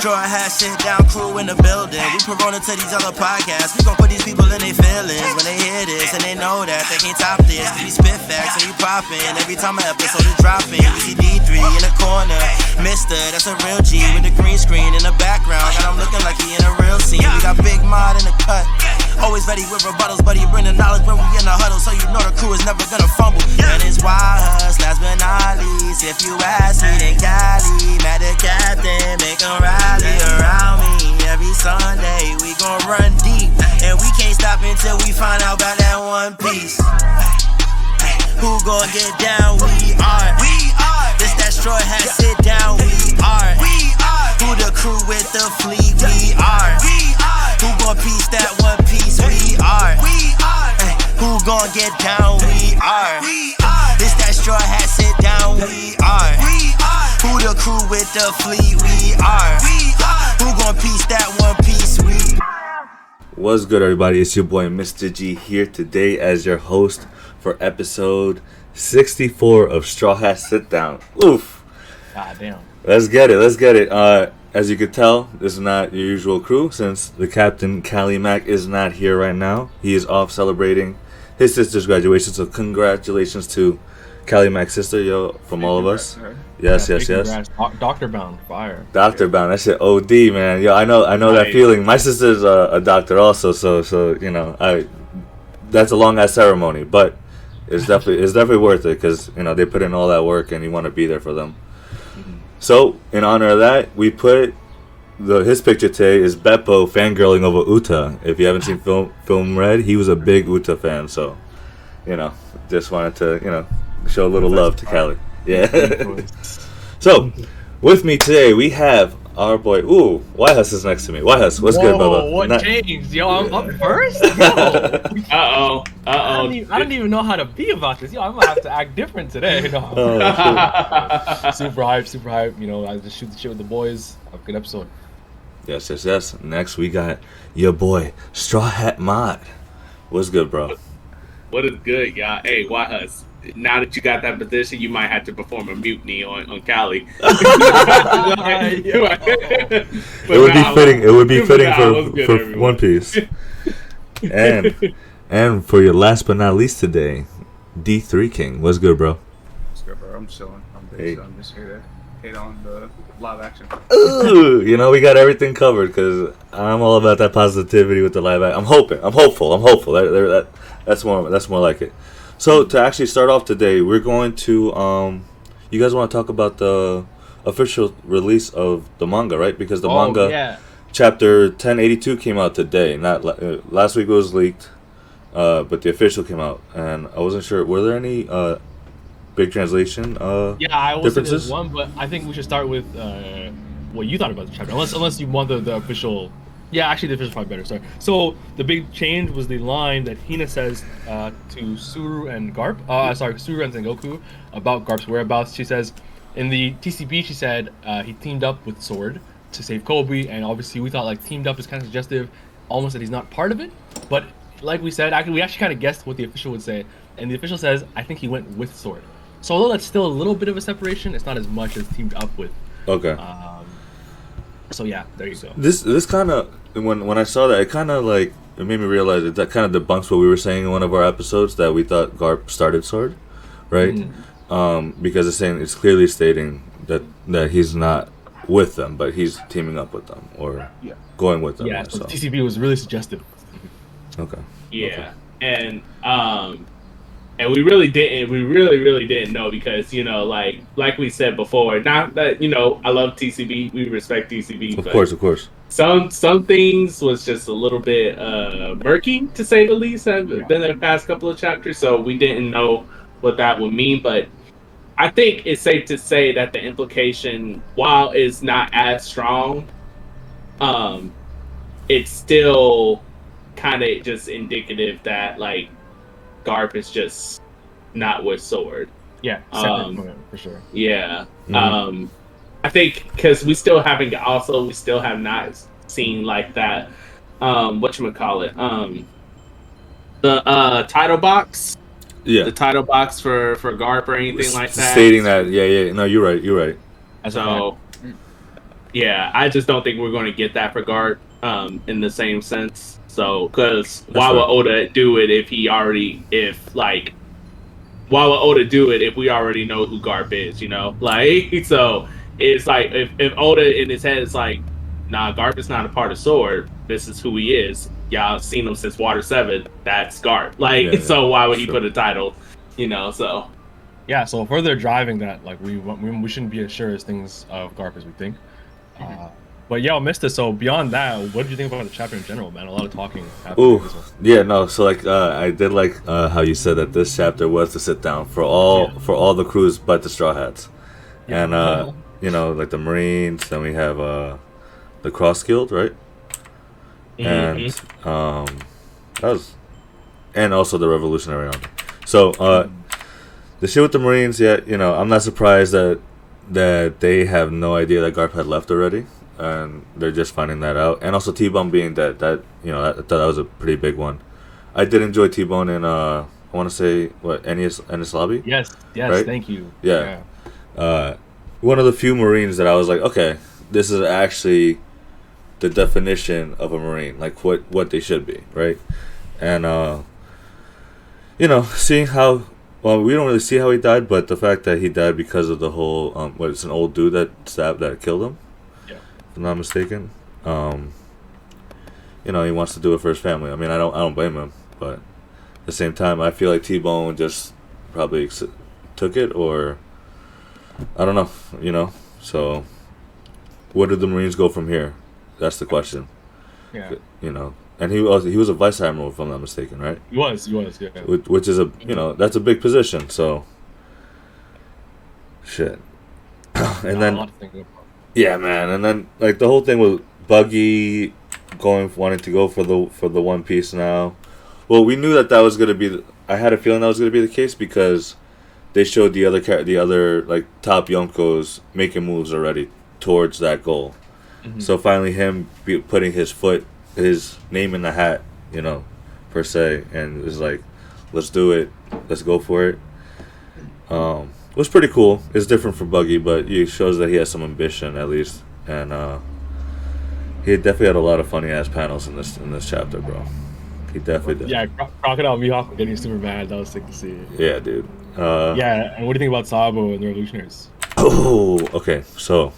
Straw hat sit down crew in the building. We corona to these other podcasts. We gon' put these people in their feelings when they hear this and they know that they can't top this. We spit facts and we poppin' every time an episode is dropping. We see D3 in the corner, Mister, that's a real G with the green screen in the background. Got him looking like he in a real scene. We got Big Mod in the cut. Always ready with rebuttals, but he bring the knowledge when we in the huddle, so you know the crew is never gonna fumble. And it's wild us, last but not least. If you ask me, then Kali, mad the captain, make 'em rally around me. Every Sunday we gon' run deep, and we can't stop until we find out about that one piece. Who gon' get down? We are. We are. This that straw hat sit down. We are. We are. Who the crew with the fleet? We are. We are. Who gon' piece that one piece? We are. We are. Who gon' get down? We are. We are. This that straw hat sit down. We are. We are. Who the crew with the fleet? We are. We are. Who gon' piece that one piece? We What's good, everybody? It's your boy Mysta G here today as your host for episode 64 of Straw Hat Sit Down. Oof. God damn. Let's get it. Let's get it. Uh, as you could tell, this is not your usual crew since the captain, Kali Mac, is not here right now. He is off celebrating his sister's graduation. So, congratulations to Kali Mac's sister, yo, from all of us. Yes, Yeah, yes, yes. Doctor Bound, fire. Doctor bound, that shit OD, man. Yo, I know, I know that feeling. My sister's a, a doctor also, so, so you know, I that's a long ass ceremony, but it's definitely it's definitely worth it because you know they put in all that work and you want to be there for them. So, in honor of that, we put the his picture today is Bepo fangirling over Uta. If you haven't seen film film Red, he was a big Uta fan, so you know, just wanted to you know show a little love to Kali. Yeah. So, with me today we have our boy. Ooh, Whitehouse is next to me. Whitehouse, what's good, Whoa, Bubba? What Not- changed? Yo, I'm up first? Yo. Uh oh. Uh I, oh. don't even, I don't even know how to be about this. Yo, I'm gonna have to act different today. No. Oh, super hype, super hype. You know, I just shoot the shit with the boys. Have a good episode. yes, yes, yes. Next we got your boy Straw Hat Mod. What's good, bro? What is good, y'all? Hey, White Hus. Now that you got that position, you might have to perform a mutiny on, on Kali. It would be fitting. It would be fitting for for One Piece. And and for your last but not least today, D three King. What's good, bro? What's good, bro? I'm chilling. I'm, just, Hey. I'm just here to hate on the live action. Ooh, you know we got everything covered because I'm all about that positivity with the live. act- I'm hoping. I'm hopeful. I'm hopeful. That, that, that that's more. That's more like it. So to actually start off today, we're going to. Um, you guys want to talk about the official release of the manga, right? Because the oh, manga Yeah. chapter 1082 came out today. Not uh, last week it was leaked, uh, but the official came out, and I wasn't sure. Were there any uh, big translation? Uh, Yeah, I will say there's Differences? one, but I think we should start with uh, what you thought about the chapter. Unless, unless you want the, the official. Yeah, actually, the fish official probably better. Sorry. So the big change was the line that Hina says uh, to Tsuru and Garp. Uh, sorry, Tsuru and Sengoku about Garp's whereabouts. She says, in the TCB, she said uh, he teamed up with Sword to save Koby, and obviously we thought like teamed up is kind of suggestive, almost that he's not part of it. But like we said, actually we actually kind of guessed what the official would say, and the official says I think he went with Sword. So although that's still a little bit of a separation, it's not as much as teamed up with. okay. Um, so yeah, there you go. This this kind of when when I saw that, it kind of like it made me realize that that kind of debunks what we were saying in one of our episodes that we thought Garp started Sword, right? Mm. Um, because it's saying it's clearly stating that that he's not with them, but he's teaming up with them or Yeah. going with them. Yeah, so. so TCB was really suggestive. okay. Yeah, and um, and we really didn't. We really, really didn't know because you know, like like we said before, not that you know, I love TCB. We respect TCB. Of but course, of course. Some some things was just a little bit uh murky to say the least. Have been in the past couple of chapters, so we didn't know what that would mean, but. I think it's safe to say that the implication, while is not as strong, um, it's still kind of just indicative that like Garp is just not with Sword. Yeah, separate Um, for sure. Yeah. Mhm. Um, I think because we still haven't also we still have not seen like that. Um, what you call it? Um, the uh title box, Yeah, the title box for for Garp or anything like that. stating that. Yeah, yeah. No, you're right. You're right. So, yeah, I just don't think we're going to get that for Garp um, in the same sense. So, because why That's would. Oda do it if he already, if like, why would Oda do it if we already know who Garp is? You know, like, so it's like if, if Oda in his head is like, nah, Garp is not a part of Sword. This is who he is. Y'all seen him since Water Seven. That's Garp. Like, Yeah, yeah, so why would he sure. put a title? You know, so Yeah, so further driving that, like we we, we shouldn't be as sure as things of Garp as we think. Uh, but yeah, I missed it. So beyond that, what did you think about the chapter in general, man? A lot of talking. Ooh, yeah, no. So like, uh, I did like uh, how you said that this chapter was to sit down for all Yeah. for all the crews but the Straw Hats, Yeah. and uh, you know, like the Marines. Then we have uh, the Cross Guild, right? And um, that was, and also the Revolutionary Army. So uh, the shit with the Marines, yeah, you know, I'm not surprised that that they have no idea that Garp had left already, and they're just finding that out. And also T-Bone being dead, that you know, I thought that was a pretty big one. I did enjoy T-Bone in uh, I want to say what Enies Enies Lobby. Yes, yes, Right? thank you. Yeah. Uh, one of the few Marines that I was like, okay, this is actually the definition of a Marine, like what what they should be, right? And uh, you know, seeing how well we don't really see how he died, but the fact that he died because of the whole um, what it's an old dude that stabbed that killed him. Yeah. If I'm not mistaken. Um, you know, he wants to do it for his family. I mean, I don't I don't blame him, but at the same time, I feel like T Bone just probably ex- took it or I don't know, you know. So, where did the Marines go from here? That's the question, yeah. you know. And he was he was a vice admiral, if I'm not mistaken, right? He was, he was, yeah. Which, which is a you know that's a big position. So, shit. and Not a then yeah, man, and then like the whole thing with Buggy going wanting to go for the for the One Piece now. Well, we knew that that was gonna be. The, I had a feeling that was gonna be the case because they showed the other the other like top Yonkos making moves already towards that goal. Mhm. So finally, him be, putting his foot, his name in the hat, you know, per se, and it's like, let's do it, let's go for it. Um, it was pretty cool. It's different from Buggy, but it shows that he has some ambition at least, and uh, he definitely had a lot of funny ass panels in this in this chapter, bro. He definitely did. Yeah, Cro- Crocodile Mihawk getting super mad. That was sick to see. Yeah, dude. Uh, Yeah, and what do you think about Sabo and the Revolutionaries? Oh, okay. So,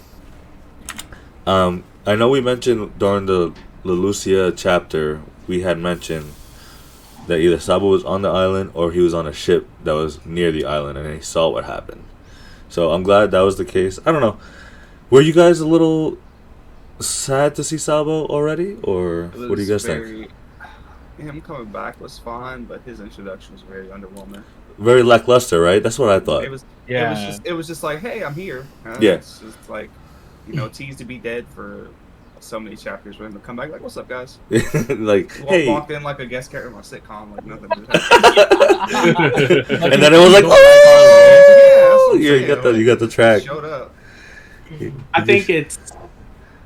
um, I know we mentioned during the Lulusia chapter, we had mentioned that either Sabo was on the island or he was on a ship that was near the island and he saw what happened. So I'm glad that was the case. I don't know. Were you guys a little sad to see Sabo already, or what do you guys was think? Him coming back was fine, but his introduction was very underwhelming. Very lackluster, right? That's what I thought. It was, Yeah. it was just, it was just like, hey, I'm here. Uh, Yeah. It's just like, you know, teased to be dead for so many chapters for him to come back. Like, what's up, guys? like, Walk, hey, Walked in like a guest character in my sitcom, like nothing. Just happened. and then it was like, Yeah, oh, what yeah, you saying, got the you got the track. Showed up. I think it's,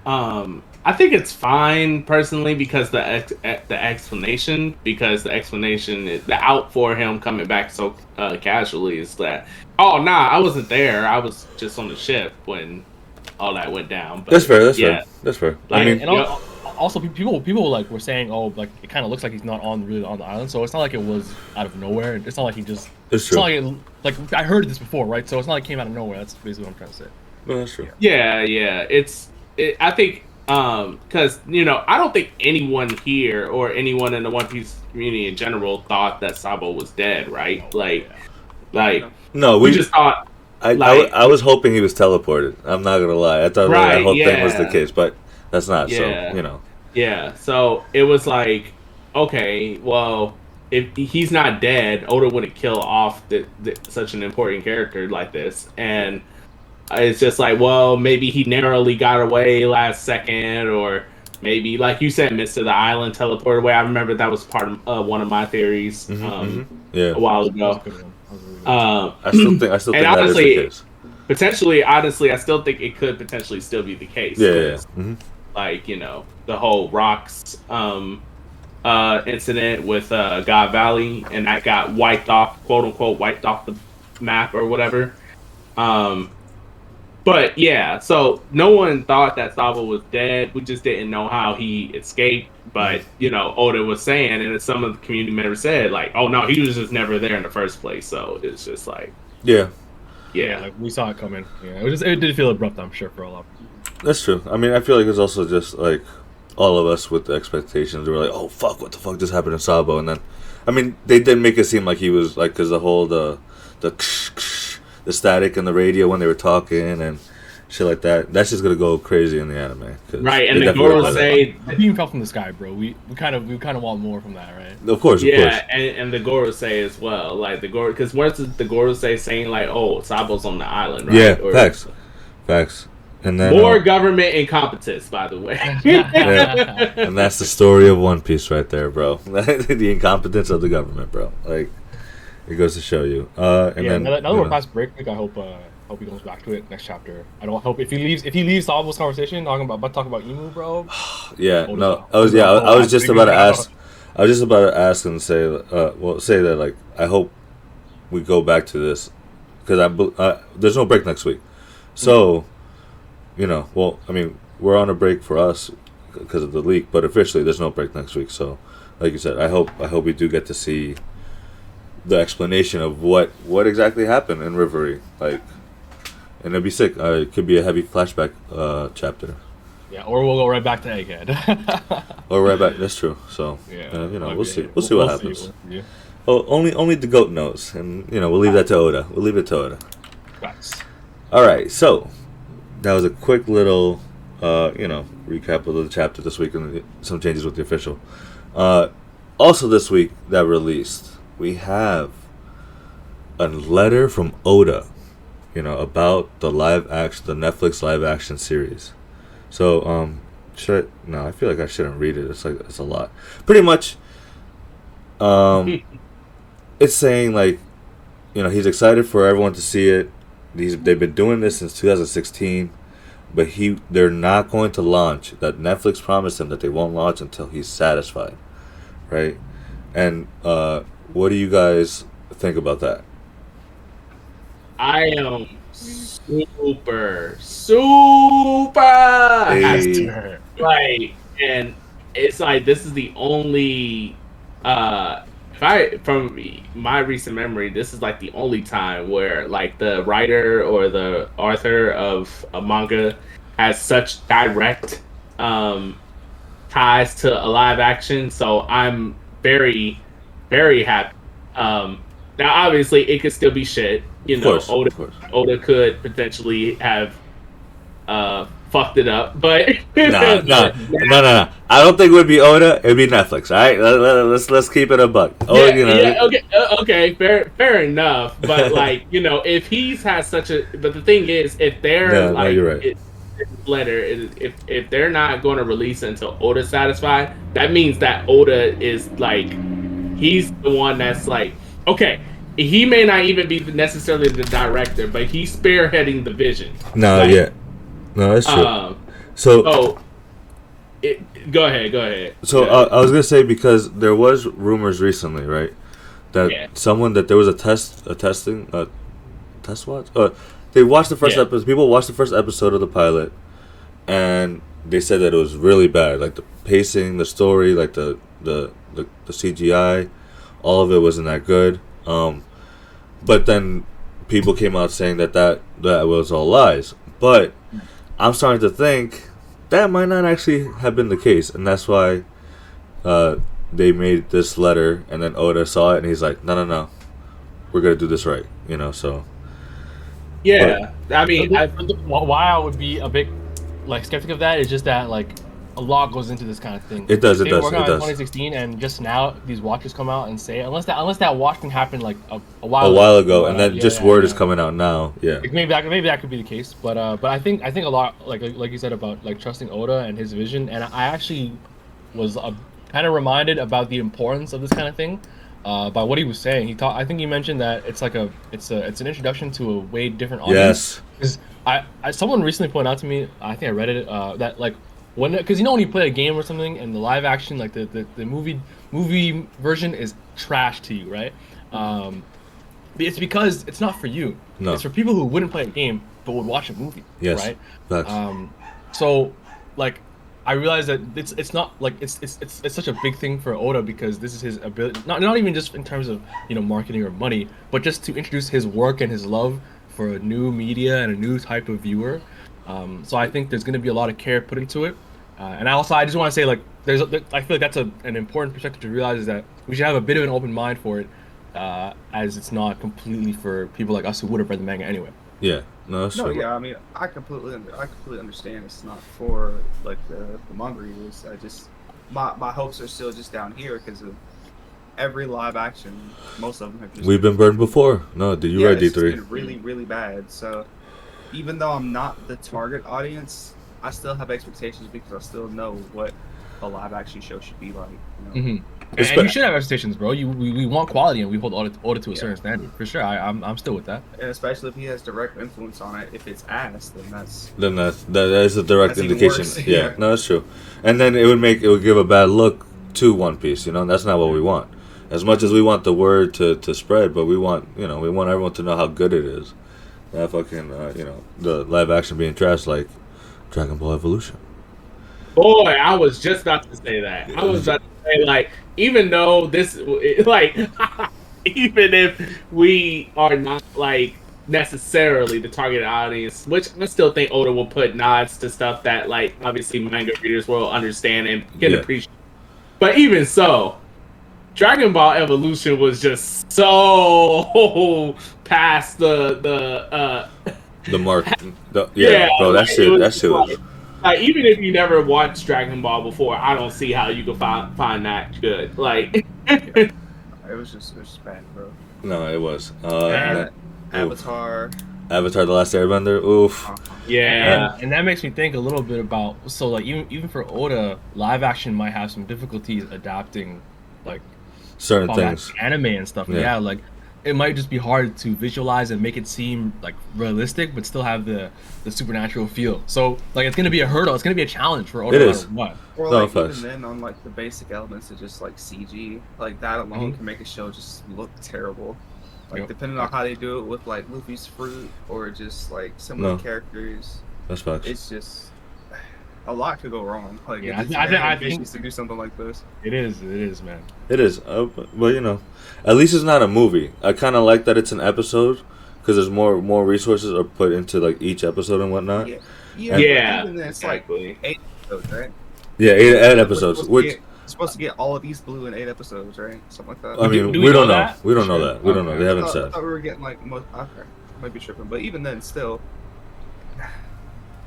um, I think it's fine personally because the ex- the explanation because the explanation is the out for him coming back so uh, casually is that oh nah I wasn't there I was just on the ship when all that went down. But That's fair. That's yeah, fair. That's fair. I mean, and al- also people people like were saying, oh, like it kind of looks like he's not on really on the island. So it's not like it was out of nowhere. It's not like he just. it's It's true. not like it, like I heard this before, right? So it's not like it came out of nowhere. That's basically what I'm trying to say. No, that's true. Yeah, yeah. It's it, I think um because you know I don't think anyone here or anyone in the One Piece community in general thought that Sabo was dead, right? Like, like No, we we, just thought I, I, like- I was hoping he was teleported. I'm not gonna lie. I thought Right, that whole thing was the case, but that's not. Yeah. So you know, Yeah, so it was like, okay, well, if he's not dead, Oda wouldn't kill off the, the, such an important character like this, and it's just like, well, maybe he narrowly got away last second, or maybe like you said, Mister the Island teleported away. I remember that was part of uh, one of my theories Mhm, um, Yeah, a while ago. a good one. That was a really good. Um, I still think I still think that is honestly, the case. potentially, honestly, I still think it could potentially still be the case. Yeah, yeah. yeah. 'cause, hmm Like you know, the whole rocks um, uh, incident with uh, God Valley, and that got wiped off, quote unquote, wiped off the map or whatever. Um, but yeah, so no one thought that Sabo was dead. We just didn't know how he escaped. But you know, Oda was saying, and some of the community members said, like, "Oh no, he was just never there in the first place." So it's just like, Yeah, yeah, yeah, like we saw it coming. Yeah, it was just, it did feel abrupt. I'm sure for a lot. that's true. I mean, I feel like it's also just like all of us with the expectations. We were like, "Oh fuck, what the fuck just happened to Sabo?" And then, I mean, they did make it seem like he was like, because the whole the the the static in the radio when they were talking and shit like that. That's just gonna go crazy in the anime. right. And the definitely Goro let it- say, The beam fell from the sky, bro. We we kind of we kind of want more from that, right? of course, of yeah, course. and, and the Gorosei as well, like the Goro, because where's the, the Gorosei saying like, "Oh, Sabo's on the island," right? Yeah, Or- facts, facts. And then More uh, government incompetence, by the way. Yeah. and that's the story of One Piece right there, bro. the incompetence of the government, bro. Like it goes to show you. Uh, and yeah, then now that, now we're past break I hope uh, hope he comes back to it next chapter. I don't hope if he leaves if he leaves Sabo's conversation talking about about talking about Imu, bro. yeah, no. I was yeah, I, I was just about to ask. I was just about to ask and say, uh, well, say that like I hope we go back to this because I, uh, there's no break next week, so you know, well, I mean, we're on a break for us because of the leak, but officially there's no break next week. So, like you said, I hope I hope we do get to see the explanation of what what exactly happened in Reverie, like, and it'd be sick. Uh, it could be a heavy flashback uh, chapter, Yeah, or we'll go right back to Egghead. or right back. That's true. So, yeah, uh, you know, we'll see. it. We'll see what happens. we'll see. Oh, only only the goat knows, and you know we'll leave that to Oda. We'll leave it to Oda. Facts. All right, so that was a quick little, uh, you know, recap of the chapter this week and some changes with the official. Uh, also, this week that released, we have a letter from Oda, you know, about the live action, the Netflix live action series. So, um, should I, no, I feel like I shouldn't read it. It's like it's a lot. Pretty much, um, it's saying like, you know, he's excited for everyone to see it. These they've been doing this since 2016, but he they're not going to launch. That Netflix promised him that they won't launch until he's satisfied, right? And uh, what do you guys think about that? I am super, super happy. Hey. Like, and it's like this is the only, uh, if I from my recent memory, this is like the only time where like the writer or the author of a manga has such direct um ties to a live action. So I'm very, very happy. Um, now obviously it could still be shit. You Of know, course, Oda. Oda could potentially have uh fucked it up, but no, nah, no, no, no. I don't think it would be Oda. It'd be Netflix. All right, let, let, let's let's keep it a buck. Oh, yeah, you know, yeah, okay, uh, okay, fair, fair enough. But like, you know, if he's has such a, but the thing is, if they're no, like, you're right. it- letter, is- if if they're not going to release until Oda's satisfied, that means that Oda is like, he's the one that's like, okay, he may not even be necessarily the director, but he's spearheading the vision. no, Like, yeah, no, that's true. Um, so, oh, it, go ahead, go ahead. So uh. I was gonna say because there was rumors recently, right, that Yeah. someone that there was a test, a testing, a test watch. Uh, they watched the first Yeah. episode. People watched the first episode of the pilot, and they said that it was really bad. Like the pacing, the story, like the the the, the CGI, all of it wasn't that good. Um, but then people came out saying that that that was all lies. But I'm starting to think that might not actually have been the case, and that's why uh, they made this letter, and then Oda saw it, and he's like, "No, no, no, we're gonna do this right," you know. So yeah, I mean, I, why I would be a bit like skeptic of that is just that like a lot goes into this kind of thing. It does, it does, it does. 2016, and just now these watches come out and say unless that unless that watch thing happened like a, a while a while ago, and Uh, then yeah, just yeah, word is coming out now. Yeah, Like, maybe that maybe that could be the case, but uh, but I think I think a lot like like you said about like trusting Oda and his vision, and I actually was uh, kind of reminded about the importance of this kind of thing uh, by what he was saying. He taught I think he mentioned that it's like a it's a it's an introduction to a way different audience. yes, Because I, I someone recently pointed out to me, I think I read it, uh, that like when because you know when you play a game or something and the live action like the, the, the movie movie version is trash to you, right? Um, it's because it's not for you. No. It's for people who wouldn't play a game but would watch a movie. Yes. Right. Facts. Um, so like I realized that it's it's not like it's it's it's, it's such a big thing for Oda because this is his ability not not even just in terms of you know marketing or money, but just to introduce his work and his love for a new media and a new type of viewer. Um, so I think there's going to be a lot of care put into it. Uh, and also I just want to say like there's a, I feel like that's a, an important perspective to realize is that we should have a bit of an open mind for it, uh, as it's not completely for people like us who would have read the manga anyway. yeah, no, that's No, true. yeah, I mean, I completely, under, I completely understand. It's not for like the, the manga readers. I just, my my hopes are still just down here because of every live action. Most of them have just We've been burned before. No, did you yeah, read D three? really, really bad. So even though I'm not the target audience, I still have expectations because I still know what a live action show should be like. You know? Mm-hmm. And, It's and you should have expectations, bro. You we, we want quality and we hold Oda, Oda to a Yeah. certain standard for sure. I, I'm I'm still with that. And especially if he has direct influence on it. If it's ass, then that's Then that that is a direct indication. Yeah, yeah. no, that's true. And then it would make it would give a bad look to One Piece. You know, and that's not what we want. As much as we want the word to, to spread, but we want you know we want everyone to know how good it is. That fucking uh, you know the live action being trash like Dragon Ball Evolution. Boy, I was just about to say that. I was about to say like, even though this, like, even if we are not like necessarily the target audience, which I still think Oda will put nods to stuff that like obviously manga readers will understand and can Yeah. appreciate. But even so, Dragon Ball Evolution was just so past the the uh The mark, the, yeah, Yeah, bro, that like, it shit, was that shit was. like- like even if you never watched Dragon Ball before, I don't see how you could find find that good. Like it was just it was just bad, bro. No, it was. Uh, that- Avatar. Avatar: The Last Airbender. Oof. uh, yeah. And, and that makes me think a little bit about so like even even for Oda, live action might have some difficulties adapting like Certain combat things. anime and stuff. Yeah. Yeah. like it might just be hard to visualize and make it seem like realistic, but still have the the supernatural feel. So like it's gonna be a hurdle. It's gonna be a challenge for Oda. It no is. What? Or No, like facts. even then on like the basic elements of just like CG, like that alone Mhm. can make a show just look terrible. Like Yep. depending on how they do it with like Luffy's fruit or just like similar No. characters, That's facts. it's just a lot could go wrong. Like Yeah, if I it's thi- I thi- I think- to do something like this. It is. It is, man. It is, uh, but, but you know, at least it's not a movie. I kind of like that it's an episode because there's more more resources are put into like each episode and whatnot. Yeah, And- but Yeah, Even then, it's like eight episodes, right? Yeah, eight, eight We're episodes. supposed Which get- supposed to get all of East Blue in eight episodes, right? Something like that. I mean, do we, we don't know know. We don't know that. We don't know. They haven't thought, I thought we were getting like most. Okay, might be tripping, but even then, still,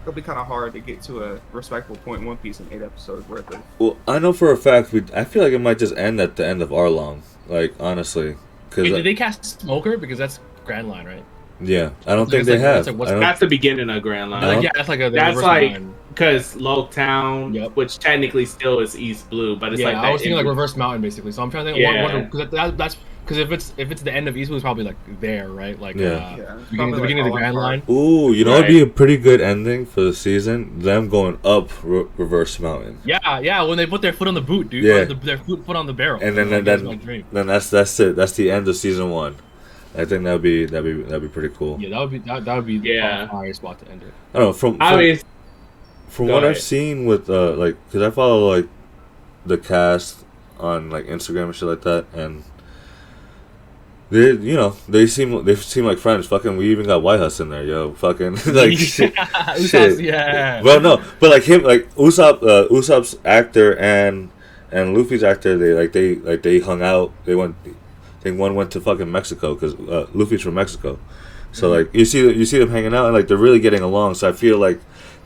it'll be kind of hard to get to a respectable point One Piece in eight episodes worth of. Well, I know for a fact. We. I feel like it might just end at the end of Arlong. Like honestly, Hey, because did they cast Smoker because that's Grand Line, right? yeah, I don't think they like- have. it's like what's I don't- That's the beginning of Grand Line. Uh-huh. Like, yeah, that's like a That's reverse like- line. Because Loguetown, Yep. which technically still is East Blue, but it's yeah, like I was thinking like reverse mountain basically. So I'm trying to think. Yeah. Yeah. Because that, that's because if it's if it's the end of East Blue, it's probably like there, right? Like Yeah. uh, Yeah, beginning, probably, the beginning of the Grand Line. Ooh, you know, it'd be a pretty good ending for the season. Them going up re- reverse mountain, Yeah, yeah. When they put their foot on the boot, dude. Yeah. Or the, their foot, foot on the barrel. and then Like, then that's then, then that's that's it. That's the end of season one. I think that'd be that'd be that'd be pretty cool. Yeah, that would be that, that would be Yeah. the fire spot to end it. I don't know from, I from mean, from Go what I've seen with uh like because I follow like the cast on like Instagram and shit like that and they you know they seem they seem like friends fucking we even got White House in there yo fucking like shit, yeah, shit. yeah. well no but like him like Usopp uh, Usopp's actor and and Luffy's actor they like they like they hung out they went I think one went to fucking Mexico because uh, Luffy's from Mexico so Mm-hmm. like you see you see them hanging out and like they're really getting along so I feel like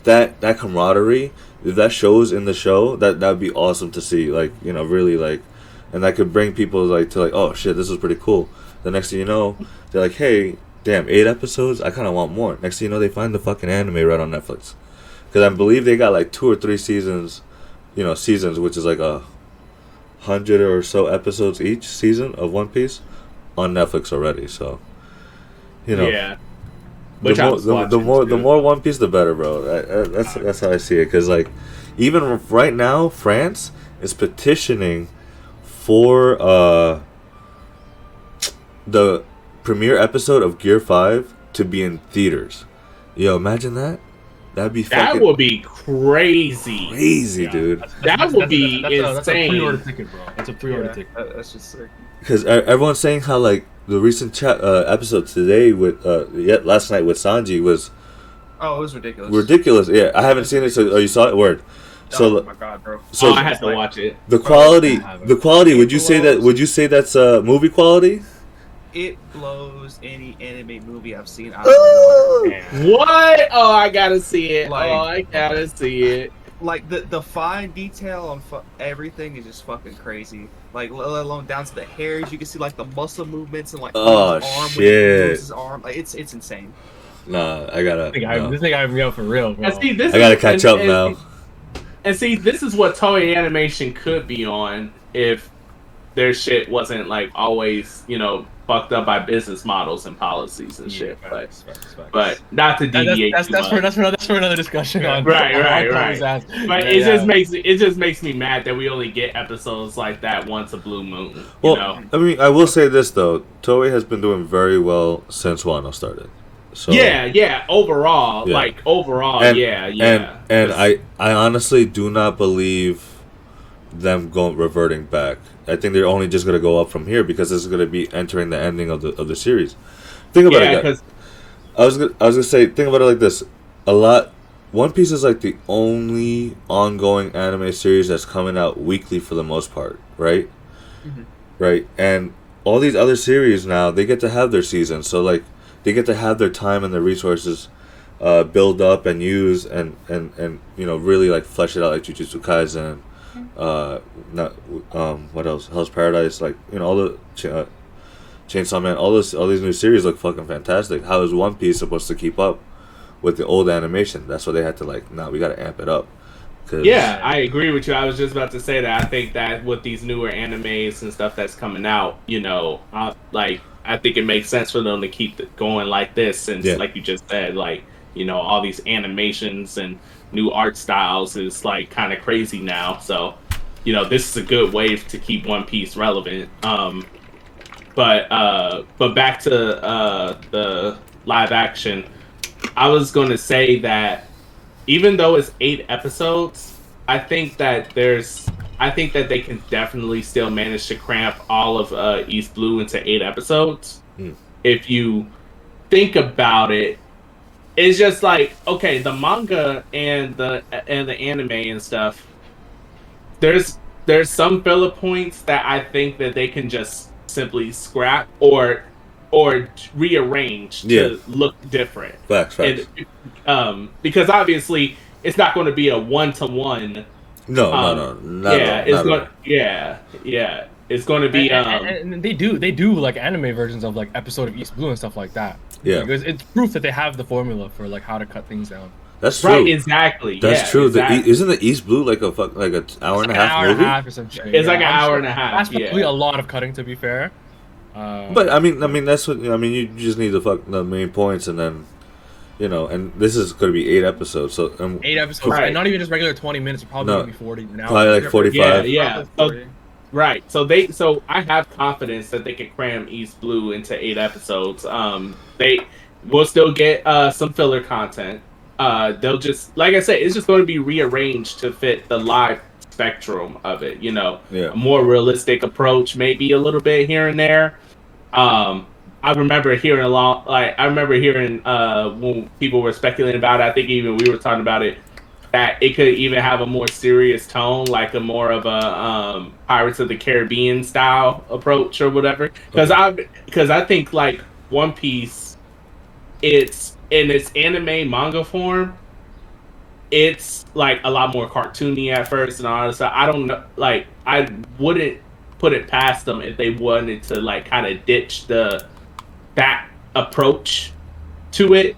that that camaraderie if that shows in the show, that that'd be awesome to see. Like you know, really like, and that could bring people like to like, oh shit, this is pretty cool. The next thing you know, they're like, hey, damn, eight episodes. I kind of want more. Next thing you know, they find the fucking anime right on Netflix, because I believe they got like two or three seasons, you know, seasons, which is like a hundred or so episodes each season of One Piece on Netflix already. So, you know, yeah. the Which I more, the, the more the more One Piece, the better, bro. I, I, that's that's how I see it. Cause like, even right now, France is petitioning for uh the premiere episode of Gear Five to be in theaters. Yo, imagine that. That'd be That fucking would be crazy. crazy, Yeah, dude. that's- That that's- would that's- be that's a, that's a pre-order ticket, bro. That's a pre-order Yeah, ticket. that- that's just sick. Because everyone's saying how like the recent chat uh, episode today with uh yeah last night with Sanji was Oh, it was ridiculous. ridiculous. Yeah, I haven't seen it. So oh, you saw it? Word. So oh my god, bro. so oh, I had to watch it. The quality, the quality. Would you say that? Would you say that's uh, movie quality? It blows any anime movie I've seen out of the What? Oh, I gotta see it. Like- oh, I gotta see it. Like the the fine detail on fu- everything is just fucking crazy. Like let let alone down to the hairs, you can see like the muscle movements and like Oh, his arm when shit. his arm. Like it's it's insane. Nah, I gotta. This thing, I, no. this thing I me up for real, bro. See, this I gotta is- catch and- up and- now. And see, this is what Toei Animation could be on if their shit wasn't like always, you know, fucked up by business models and policies and Yeah, shit. But, facts, facts, facts. but not to That- deviate that's, that's, too that's, for, much. that's, for, that's for another discussion on Right, on right, Tommy's right. ass. But Yeah, it just yeah. makes it just makes me mad that we only get episodes like that once a blue moon. You Well, know? I mean, I will say this though: Toei has been doing very well since Wano started. So yeah, yeah. Overall, Yeah. like overall, and, yeah, yeah. and and I I honestly do not believe them going reverting back. I think they're only just gonna go up from here because this is gonna be entering the ending of the of the series. Think about yeah, it. guys. I was gonna, I was gonna say, think about it like this: a lot. One Piece is like the only ongoing anime series that's coming out weekly for the most part, right? Mhm. Right, and all these other series now they get to have their seasons, so like they get to have their time and their resources uh, build up and use and and and you know really like flesh it out like Jujutsu Kaisen, uh, not um what else Hell's Paradise, like you know all the. Ch- uh, Chainsaw Man, all this, all these new series look fucking fantastic. How is One Piece supposed to keep up with the old animation? That's why they had to like, nah, we gotta amp it up. 'Cause- Yeah, I agree with you. I was just about to say that. I think that with these newer animes and stuff that's coming out, you know, uh, like I think it makes sense for them to keep going like this, since, Yeah. like you just said, like you know, all these animations and new art styles is like kind of crazy now. So, you know, this is a good way to keep One Piece relevant. Um, but uh, but back to uh, the live action, I was going to say that even though it's eight episodes, I think that there's I think that they can definitely still manage to cramp all of uh, East Blue into eight episodes. Hmm. If you think about it, it's just like okay, the manga and the and the anime and stuff. There's there's some filler points that I think that they can just simply scrap or or rearrange to Yeah. look different facts, facts. and um, because obviously it's not going to be a one to one. no, um, no, no, Yeah, it's not at going. all. Yeah, yeah, it's going to be. and, Um, and- and they do they do like anime versions of like episode of East Blue and stuff like that. Yeah. because it's proof that they have the formula for like how to cut things down. That's true. right, exactly. That's yeah, true. Exactly. The, e- isn't the East Blue like a fuck, like a t- hour and a an half hour movie? and a half or some shit. It's like an I'm hour sure- and a half, That's probably yeah. a lot of cutting, to be fair. Uh, But I mean, I mean that's what I mean. You just need the fuck the main points, and then you know, and this is going to be eight episodes, so um, eight episodes, Right. and not even just regular twenty minutes. Probably No. gonna be forty now. Probably like 40 yeah, 45. yeah. So, 40. Right. So they. So I have confidence that they can cram East Blue into eight episodes. Um, they will still get uh some filler content. Uh, they'll just like I said, it's just going to be rearranged to fit the live spectrum of it. You know. yeah, a more realistic approach, maybe a little bit here and there. Um, I remember hearing a lot, like I remember hearing uh, when people were speculating about it. I think even we were talking about it that it could even have a more serious tone, like a more of a um, Pirates of the Caribbean style approach or whatever. Because I because I think like One Piece, it's in its anime manga form. it's like a lot more cartoony at first and all that stuff. I don't know, like I wouldn't put it past them if they wanted to like kind of ditch the that approach to it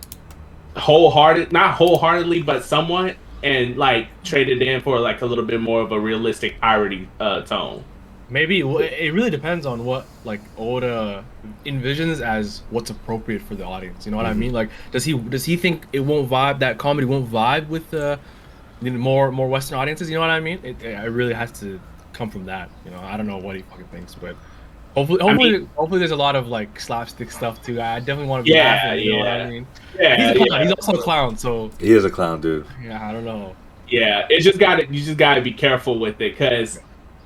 wholehearted, not wholeheartedly, but somewhat, and like trade it in for like a little bit more of a realistic piratey uh, tone. Maybe it really depends on what like Oda envisions as what's appropriate for the audience. You know what I mean? Like, does he does he think it won't vibe that comedy won't vibe with the know, more more Western audiences? You know what I mean? It, it really has to come from that. You know, I don't know what he fucking thinks, but hopefully, hopefully, mean- hopefully, there's a lot of like slapstick stuff too. I definitely want to be Yeah, laughing. You know what I mean? Yeah, He's, a clown. yeah. He's also a clown, so He is a clown, dude. yeah, I don't know. Yeah, it's just got to you just got to be careful with it because,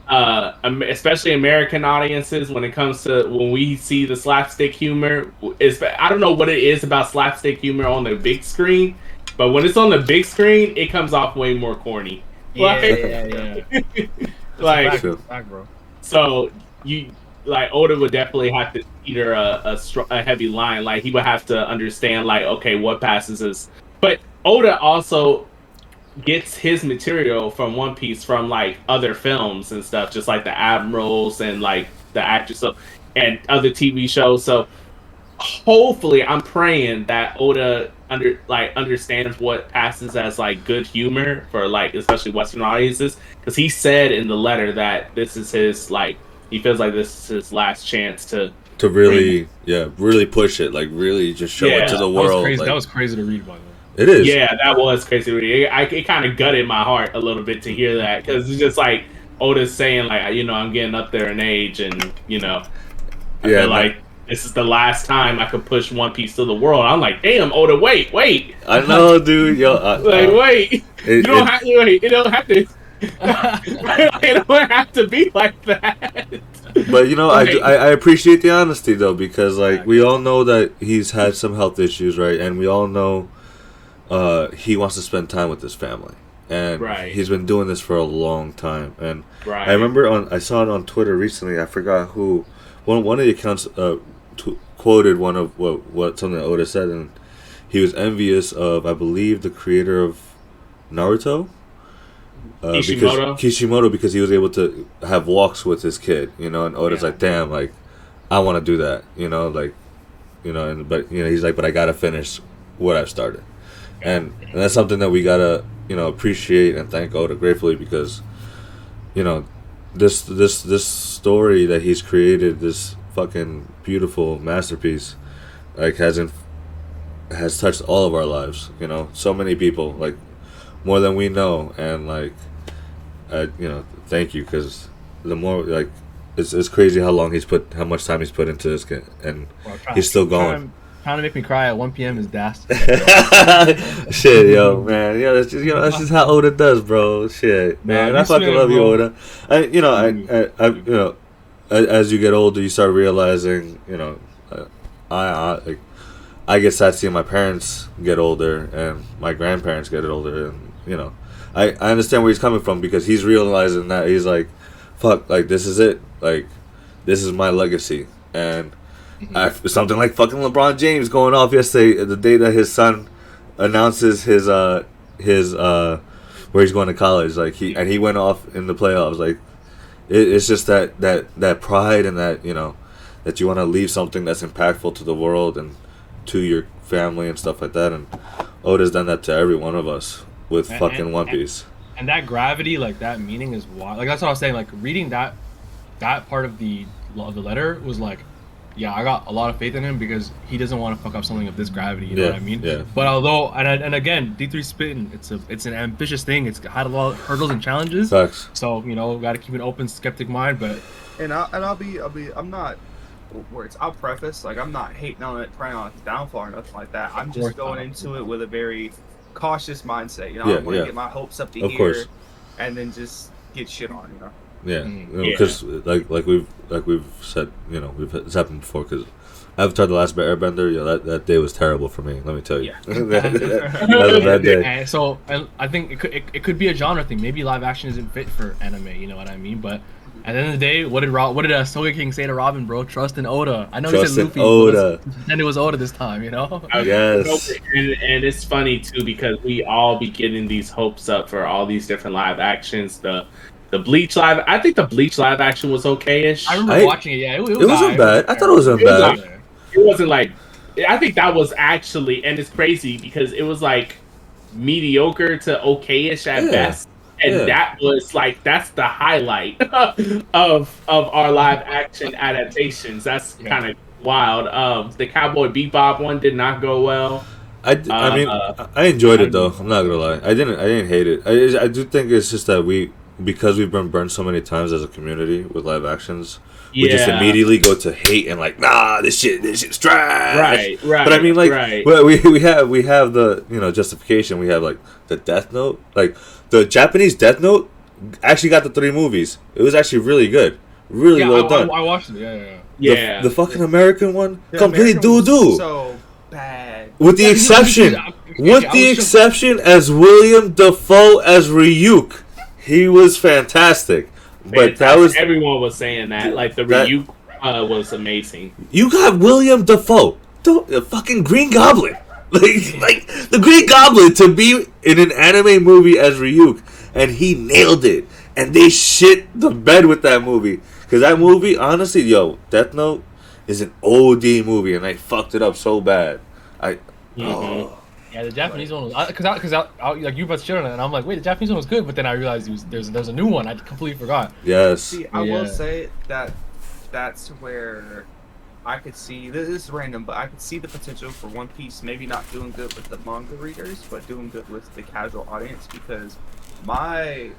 uh, especially American audiences, when it comes to when we see the slapstick humor, is I don't know what it is about slapstick humor on the big screen, but when it's on the big screen, it comes off way more corny. Yeah, Like- yeah, yeah. Like- fact, True. that's a fact, bro. So you like Oda would definitely have to either a a, a heavy line. Like he would have to understand like okay what passes is. But Oda also gets his material from One Piece from like other films and stuff, just like the Admirals and like the actors so and other TV shows. So hopefully, I'm praying that Oda under like understands what passes as like good humor for like especially Western audiences because he said in the letter that this is his like he feels like this is his last chance to To really, yeah, really push it, like really just show Yeah, it to the world. That was world. crazy. like- that was crazy to read, by the way. it is. yeah that was crazy it, I, it kind of gutted my heart a little bit to hear that because it's just like Oda's saying like you know I'm getting up there in age and you know I Yeah, feel no. like this is the last time I could push One Piece to the world I'm like damn Oda wait wait I know, dude. Yo, uh, like uh, wait it- you don't it- have to wait it don't have to it don't have to be like that But you know, I, I I appreciate the honesty though because like we all know that he's had some health issues, right? And we all know uh, he wants to spend time with his family, and Right. he's been doing this for a long time. And right I remember on I saw it on Twitter recently. I forgot who one one of the accounts uh, t- quoted one of what what something that Oda said, and he was envious of I believe the creator of Naruto. Uh, Kishimoto? because Kishimoto because he was able to have walks with his kid, you know, and Oda's Yeah. like, damn, like I want to do that, you know, like, you know, and but you know he's like, but I gotta finish what I've started, and, and that's something that we gotta you know appreciate and thank Oda gratefully because, you know, this this this story that he's created, this fucking beautiful masterpiece, like hasn't has touched all of our lives, you know, so many people, like more than we know, and like, I you know, thank you because the more like. It's, it's crazy how long he's put, how much time he's put into this, kid, and trying- He's still going. Trying, trying to make me cry at 1 p.m. is das. Shit, yo, man, yeah, that's just you know that's just how Oda does, bro. Shit, man, Nah, I fucking love you, bro. Oda. I, you know, I, I, I, you know, as you get older, you start realizing, you know, I, I, like, I get sad seeing my parents get older and my grandparents get older, and you know, I, I understand where he's coming from because he's realizing that he's like, fuck, like this is it, like, this is my legacy, and. I, something like fucking LeBron James going off yesterday, the day that his son announces his uh his uh where he's going to college, like he and he went off in the playoffs. Like it, it's just that that that pride and that you know that you want to leave something that's impactful to the world and to your family and stuff like that. And Oda's done that to every one of us with And- fucking and- One and- Piece. and that gravity, like that meaning, is wild. Like that's what I was saying. Like reading that, that part of the of the letter was like, yeah, I got a lot of faith in him because he doesn't want to fuck up something of this gravity. You know Yeah, what I mean? yeah. But although, and and again, D three spitting, it's a it's an ambitious thing. It's had a lot of hurdles and challenges. Facts. So you know, got to keep an open, skeptic mind. But And I and I'll be I'll be I'm not words. I'll preface like I'm not hating on it, praying on its downfall or nothing like that. I'm just going into it with a very cautious mindset. You know, Yeah, I want to yeah. get my hopes up to Of here, course. and then just get shit on. You know. Yeah, Mm, yeah. because like like we've like we've said, you know, we've it's happened before. Because Avatar: The Last Airbender, yeah, that, that day was terrible for me. Let me tell you, Yeah. that, that was bad day. And so and I think it could it, it could be a genre thing. Maybe live action isn't fit for anime. You know what I mean? But At the end of the day, what did Ro- what did uh, Sogeking say to Robin, bro? Trust in Oda. I know Trust he said Luffy. Oda. And it was Oda this time, you know. I- Yes. And, and it's funny too because we all be getting these hopes up for all these different live actions. The the Bleach live, I think the Bleach live action was okay-ish. I remember I- watching it. Yeah, it, it, was It wasn't alright. bad. I thought it wasn't It was bad. It wasn't like I think that was actually, and it's crazy because it was like mediocre to okayish at Yeah. best. And Yeah. that was like that's the highlight of of our live action adaptations. That's Yeah. kind of wild. Um, the Cowboy Bebop one did not go well. I, d- I mean, Uh, I enjoyed it though. I'm not gonna lie. I didn't. I didn't hate it. I, I do think it's just that we, because we've been burned so many times as a community with live actions, we just immediately go to hate and like, nah, this shit, this shit's trash. Right, right. But I mean, like, right. well, we we have we have the you know justification. We have like the Death Note, like the Japanese Death Note, actually got the three movies. It was actually really good, really Yeah, well I, done. I, I watched it. Yeah, yeah. yeah. The- yeah. the, fucking American one, The complete American doo doo. So bad. With the Yeah, he- he- exception, I- with I the was just- exception as William Dafoe as Ryuk, he was fantastic. But that was everyone was saying that. Like the That- Ryuk uh, was amazing. you got William Dafoe, the, the fucking Green Goblin, like like the Green Goblin to be in an anime movie as Ryuk, and he nailed it. And they shit the bed with that movie because that movie, honestly, yo, Death Note is an OD movie, and I fucked it up so bad. I Mhm. oh. Yeah, the Japanese one was because because I, I, like you about shit on it, and I'm like, wait, the Japanese one was good, but then I realized was, there's there's a new one. I completely forgot. yes, See, I Yeah. will say that that's where I could see this is random, but I could see the potential for One Piece maybe not doing good with the manga readers, but doing good with the casual audience because my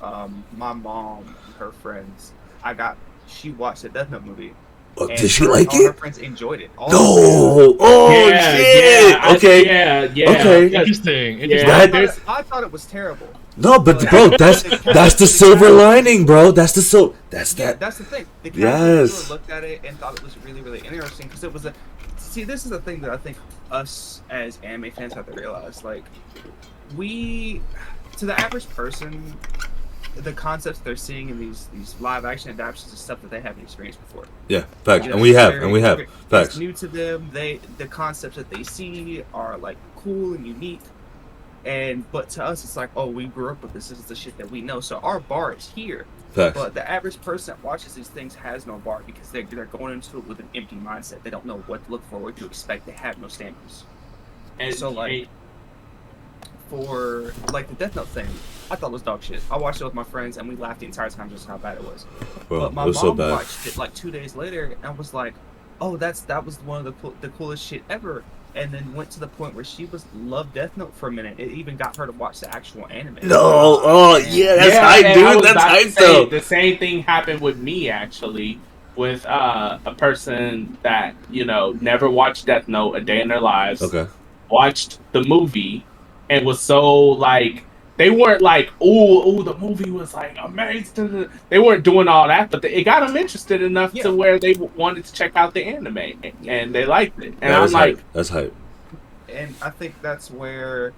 um my mom and her friends, I got she watched the Death Note movie. Oh, and did she her- like all Her friends enjoyed it. All No! Oh yeah, shit! yeah, I- okay. yeah, yeah. Okay. because- Interesting. Yeah. Interesting. I, That- thought, I thought it was terrible. No, but bro, that's that's the silver lining, bro. That's the sil. That's Yeah, that. that's the thing. The Yes. looked at it and thought it was really, really interesting because it was a. See, this is the thing that I think us as anime fans have to realize. Like, we, to the average person, the concepts they're seeing in these these live action adaptations is stuff that they haven't experienced before. Yeah, facts, You know, and we have, very- and we have It's facts. new to them. They the concepts that they see are like cool and unique. And but to us, it's like, oh, we grew up with this. This is the shit that we know. So our bar is here. Facts. But the average person that watches these things has no bar because they're, they're going into it with an empty mindset. They don't know what to look for, what to expect. They have no standards. and, So, like- For like the Death Note thing, I thought it was dog shit. I watched it with my friends and we laughed the entire time just how bad it was. Bro, but my it was mom so bad. watched it like two days later and was like, "Oh, that's that was one of the cool, the coolest shit ever." And then went to the point where she was loved Death Note for a minute. It even got her to watch the actual anime. No, oh yeah, that's Yeah, hype, and I dude. was That's about to hype say, though. The same thing happened with me actually, with uh, a person that you know never watched Death Note a day in their lives. Okay. Watched the movie and was so like they weren't like ooh ooh the movie was like amazing. They weren't doing all that, but it got them interested enough Yeah. to where they wanted to check out the anime and they liked it. And Yeah, I'm that's like, hype. That's hype. and I think that's where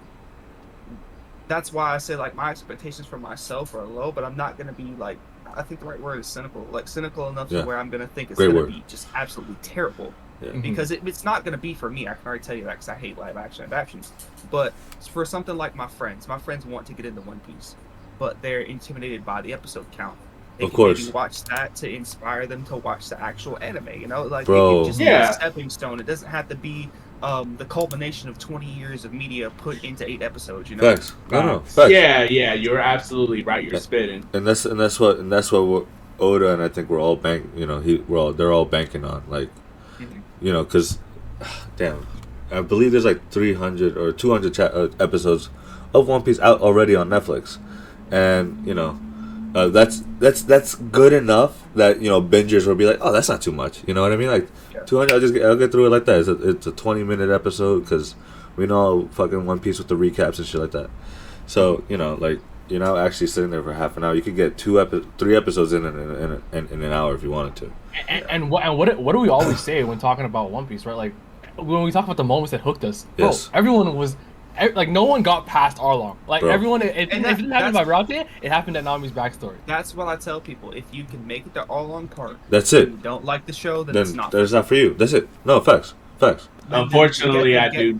that's why I say like my expectations for myself are low, but I'm not gonna be like I think the right word is cynical, like cynical enough Yeah. to where I'm gonna think it's Great gonna word. be just absolutely terrible Yeah. because it, it's not gonna be for me. I can already tell you that because I hate live action adaptations. But for something like my friends, my friends want to get into One Piece, but they're intimidated by the episode count. They Of can course. maybe watch that to inspire them to watch the actual anime. You know, like Bro. it can just be Yeah. a stepping stone. It doesn't have to be um, the culmination of 20 years of media put into eight episodes. You know, Facts. No, no, facts. yeah, yeah, you're absolutely right. You're spitting. And that's and that's what and that's what we're, Oda and I think we're all bank. You know, he we're all they're all banking on like. You know, because, damn, I believe there's like 300 or 200 cha- uh, episodes of One Piece out already on Netflix, and you know. Uh, that's that's that's good enough that you know bingers will be like, oh, that's not too much. You know what I mean? Like, Yeah. two hundred. I'll just get, I'll get through it like that. It's a, it's a twenty minute episode because we know fucking One Piece with the recaps and shit like that. So you know, like you're not actually sitting there for half an hour. You could get two epi- three episodes in in, in, in, in an hour if you wanted to. And, and what and what what do we always say when talking about One Piece, right? Like when we talk about the moments that hooked us, bro, Yes. everyone was like no one got past Arlong. Like Bro. everyone, if, if And it didn't happen by that's- it happened at Nami's backstory. That's what I tell people. If you can make it to Arlong Park, That's and it. you don't like the show, then, it's Then not. that's not for you. That's it. No facts. Facts. Then- then Unfortunately, get- I get- do.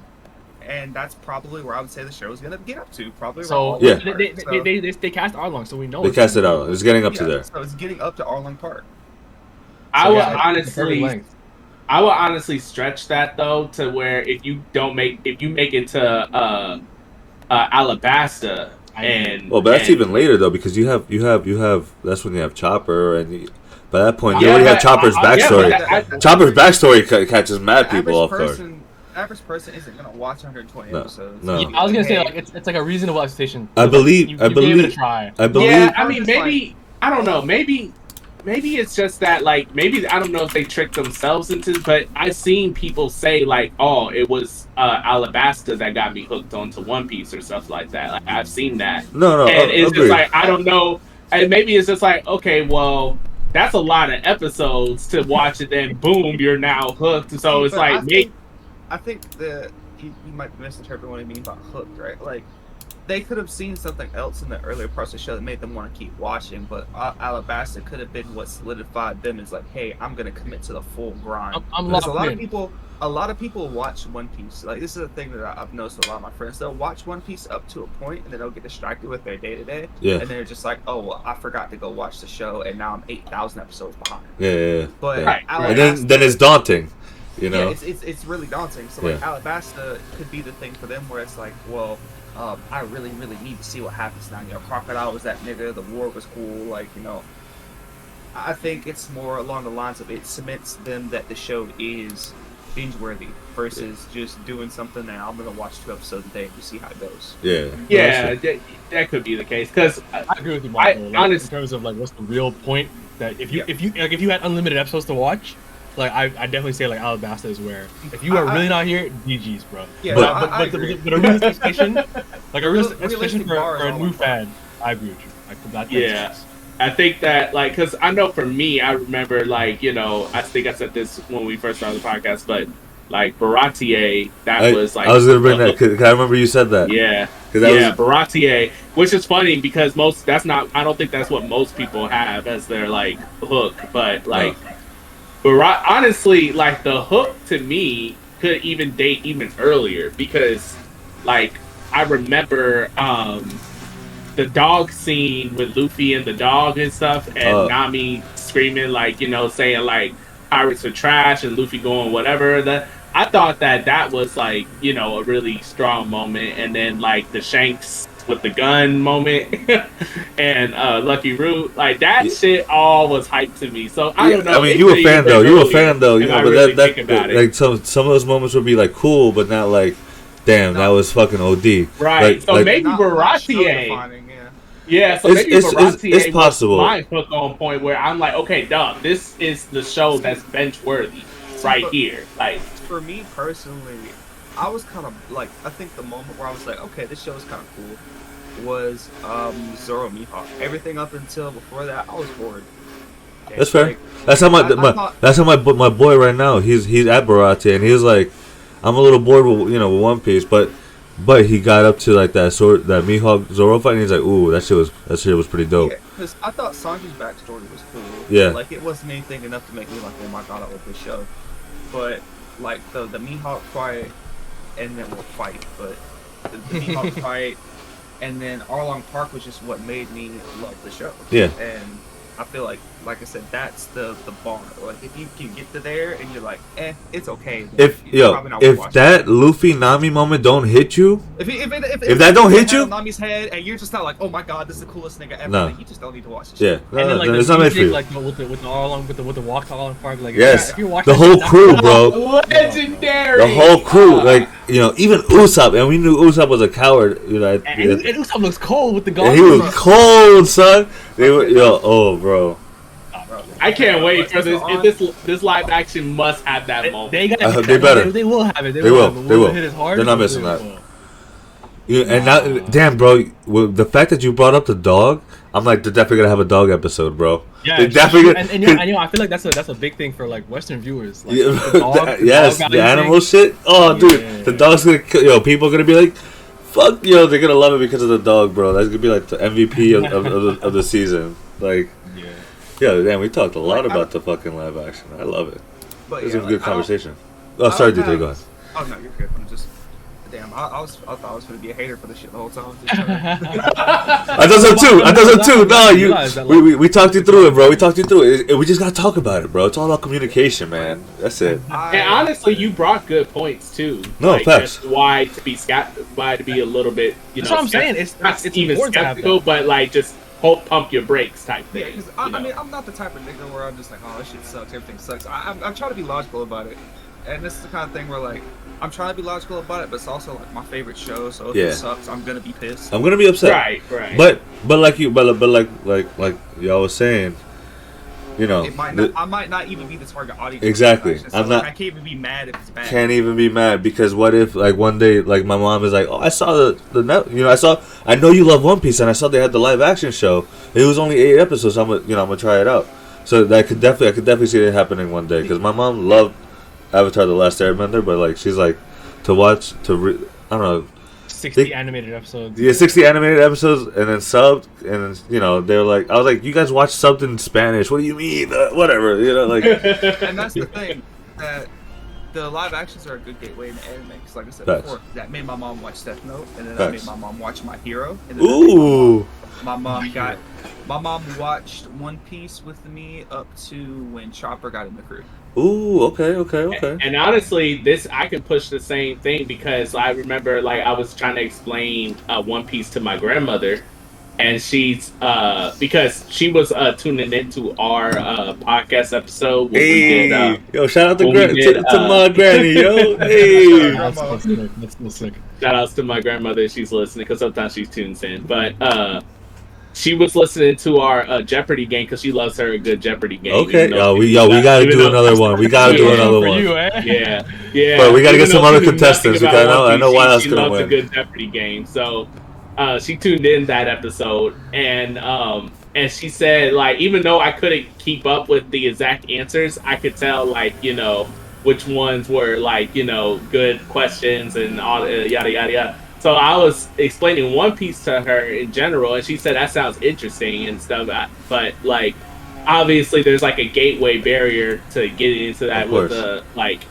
And that's probably where I would say the show is gonna get up to. Probably. So around Yeah. Arlong they, they, Park. they, So- they, they, they cast Arlong, so we know. They cast it gonna out. It's getting up to there. So it's getting up to Arlong Park. I So, would yeah, it's honestly. I would honestly stretch that though to where if you don't make, if you make it to uh, uh, Alabasta and Well, but that's and- even later though, because you have you have you have that's when you have Chopper, and you, by that point you Yeah, already have Chopper's I- I- yeah, backstory. I- Chopper's backstory catches mad people off average guard. Person, average person isn't gonna watch 120 No, episodes. no. Yeah, I was gonna say like it's, it's like a reasonable expectation. I believe- You, I you gave it a believe- try. I believe. yeah, I mean, just maybe I don't know. Maybe maybe it's just that like maybe I don't know if they tricked themselves into, but I've seen people say like, oh, it was uh, Alabasta that got me hooked onto One Piece or stuff like that. Like I've seen that, No, no, and uh, it's agreed. just like I don't know. And maybe it's just like okay, well. That's a lot of episodes to watch, and then boom, you're now hooked. So it's but I like, think, maybe, I think that you, you might misinterpret what I mean by hooked, right? Like they could have seen something else in the earlier parts of the show that made them want to keep watching, but uh, Alabasta could have been what solidified them as like, hey, I'm gonna commit to the full grind. I'm, I'm locked a lot in. of people, a lot of people watch One Piece. Like this is a thing that I- I've noticed. A lot of my friends they'll watch One Piece up to a point, and then they'll get distracted with their day to day, yeah, and they're just like, oh, well, I forgot to go watch the show, and now I'm eight thousand episodes behind. yeah, yeah. yeah. But Yeah. Right, Alabasta, And then then it's daunting, you know. yeah, it's, it's, it's really daunting. So like Yeah. Alabasta could be the thing for them where it's like, well, um, I really really need to see what happens now. You know, Crocodile was that nigga. The war was cool. Like you know, I think it's more along the lines of it cements them that the show is binge worthy versus just doing something that I'm gonna watch two episodes a day and just see how it goes. yeah, yeah, that, that could be the case. Because I agree with you, I- Marco. Like, honest- in terms of like what's the real point that if you Yeah. if you like if you had unlimited episodes to watch, like I I definitely say like Alabasta is where if you are I- I- really not here, DGs, bro. Yeah, But- no, I, but, I but, agree. but, but a real expectation, like a real Real- expectation for, for a new fan, I agree with you. Like that, Yeah. I think that like because I know for me, I remember like you know I think I said this when we first started the podcast, but like Baratie, that I, was like I was gonna bring that. Cause, 'cause I remember you said that. Yeah, 'Cause that yeah, was Baratie, which is funny because most that's not I don't think that's what most people have as their like hook, but like, Barat honestly like the hook to me could even date even earlier because like I remember um the dog scene with Luffy and the dog and stuff, and Uh. Nami screaming like you know saying like pirates are trash and Luffy going whatever. That I thought that that was like you know a really strong moment, and then like the Shanks with the gun moment and uh Lucky Roux like that Yeah. shit all was hype to me. So I don't know. I mean, it you a fan though. been You a fan though. You know, I but really that that think like some some of those moments would be like cool, but not like, damn, that was fucking OD. Right. Like- so like- maybe Not- not show Baratie. defining, yeah. Yeah, so It's- maybe it's- it's- it's possible. was my hook on point where I'm like, okay, dog, this is the show that's bench worthy right But- here. Like, For me personally, I was kind of like, I think the moment where I was like, okay, this show is kind of cool, was um, Zoro Mihawk. Everything up until before that, I was bored. Okay, That's fair. like, That's how my, I- I my thought- that's how my my boy right now. He's he's at Baratie and he's like, I'm a little bored with you know with One Piece, but but he got up to like that sword that Mihawk Zoro fight and he's like, ooh, that shit was that shit was pretty dope. Yeah, because I thought Sanji's backstory was cool. Yeah. Like it wasn't anything enough to make me like, oh my god, I love this show. But like the the Mihawk fight, and then we'll fight, but the, the Mihawk fight, and then Arlong Park was just what made me love the show. Yeah. And I feel like, like I said, that's the the bar. Like if you can get to there and you're like, eh, it's okay. If you're yo, probably not if watching. that Luffy Nami moment don't hit you, If, it- if, it, if, if that don't hit you- on Nami's head and you're just not like, oh my god, this is the coolest nigga ever, No. then you just don't need to watch this. yeah, shit. no, And then no, like no, the it's not meant for music, you. like with the with the all along with the with the walk to Arlong Park, like if Yes. you're- if you're The whole shit, crew, that's- bro. legendary. The whole crew, like you know, even Usopp, and we knew Usopp was a coward. You know, And, and, and Usopp looks cold with the and he was cold, son. They were yo, oh, bro. Bro. I can't wait for this. If this this live action must have that moment. they, gotta Uh, they better. They, they will have it. They, They will. will. It. They Will will. hit as hard? They're not They missing that. will. You, and now, damn, bro, the fact that you brought up the dog, I'm like, they're definitely gonna have a dog episode, bro. Yeah, They're it's- definitely and, and, yeah, and, you know, I feel like that's a that's a big thing for like Western viewers. Like, Yeah, the dog, that- the yes, dog the animal thing. shit. Oh, dude, Yeah. the dog's gonna kill. Yo, people are gonna be like, Fuck yo, they're gonna love it because of the dog, bro. That's gonna be like the MVP of, of, of, the, of the season. Like, Yeah. yeah, damn, we talked a lot Like, I- about the fucking live action. I love it. But It was yeah, a like, good conversation. Oh, sorry, don't DJ, go ahead. Oh no, you're good. I'm just. Damn, I, I was. I thought I was gonna be a hater for this shit the whole time. I thought so too. I thought so too. No, you. We, we, we talked you through it, bro. We talked you through it. It- We just gotta talk about it, bro. It's all about communication, man. That's it. And honestly, you brought good points too. No, like, facts. Why to be scat? Why to be a little bit? You That's know, what I'm skep- saying. It's- not it's- it's even important to skeptical, but like just hold, pump your brakes type Yeah, thing. because I, you I mean, I'm not the type of nigga where I'm just like, oh, this shit sucks, everything sucks. I, I'm, I'm trying to be logical about it, and this is the kind of thing where like, I'm trying to be logical about it, but it's also like my favorite show. So if Yeah. it sucks, I'm gonna be pissed. I'm gonna be upset. right, right. But but like you, but but like like like y'all was saying, you know, It might the- I might not even be the target audience. Exactly. for this action, So I'm like, not- I can't even be mad if it's bad. can't even be mad because what if like one day like my mom is like, oh, I saw the the net, you know, I saw, I know you love One Piece, and I saw they had the live action show. It was only eight episodes. So I'm gonna, you know, I'm gonna try it out. So that could definitely, I could definitely see it happening one day because my mom loved Avatar: The Last Airbender, but like she's like to watch to re- I don't know. 60 They- animated episodes. Yeah, 60 animated episodes and then subbed, and then, you know, they were like, I was like, you guys watch subbed in Spanish. What do you mean? Uh, whatever, you know, like, and that's the thing that the live actions are a good gateway into anime. Because like I said Facts. before, that made my mom watch Death Note, and then that Facts. made my mom watch My Hero. And then that made ooh. My mom got. My mom watched One Piece with me up to when Chopper got in the crew. Ooh, okay, okay, okay. And honestly, this I can push the same thing because I remember like I was trying to explain uh, One Piece to my grandmother, and she's uh because she was uh tuning into our uh podcast episode when we Hey, did uh, yo, shout out to, when gra- we to, did, to uh, my granny, yo. Hey. That's sick. That's sick. shout outs to my grandmother she's listening because sometimes she tunes in but uh she was listening to our uh, Jeopardy game because she loves her a good Jeopardy game. Okay, even yo, we, yo, we gotta do another one. We gotta do another one. you, eh? Yeah, yeah. But we gotta get some other contestants, because I know- One I know Piece, Wild she, gonna she loves win. a good Jeopardy game, so uh, she tuned in that episode, and um, and she said like even though I couldn't keep up with the exact answers, I could tell like you know which ones were like you know good questions and all uh, yada yada yada. So I was explaining One Piece to her in general, and she said that sounds interesting and stuff. But like, obviously, there's like a gateway barrier to getting into that with the like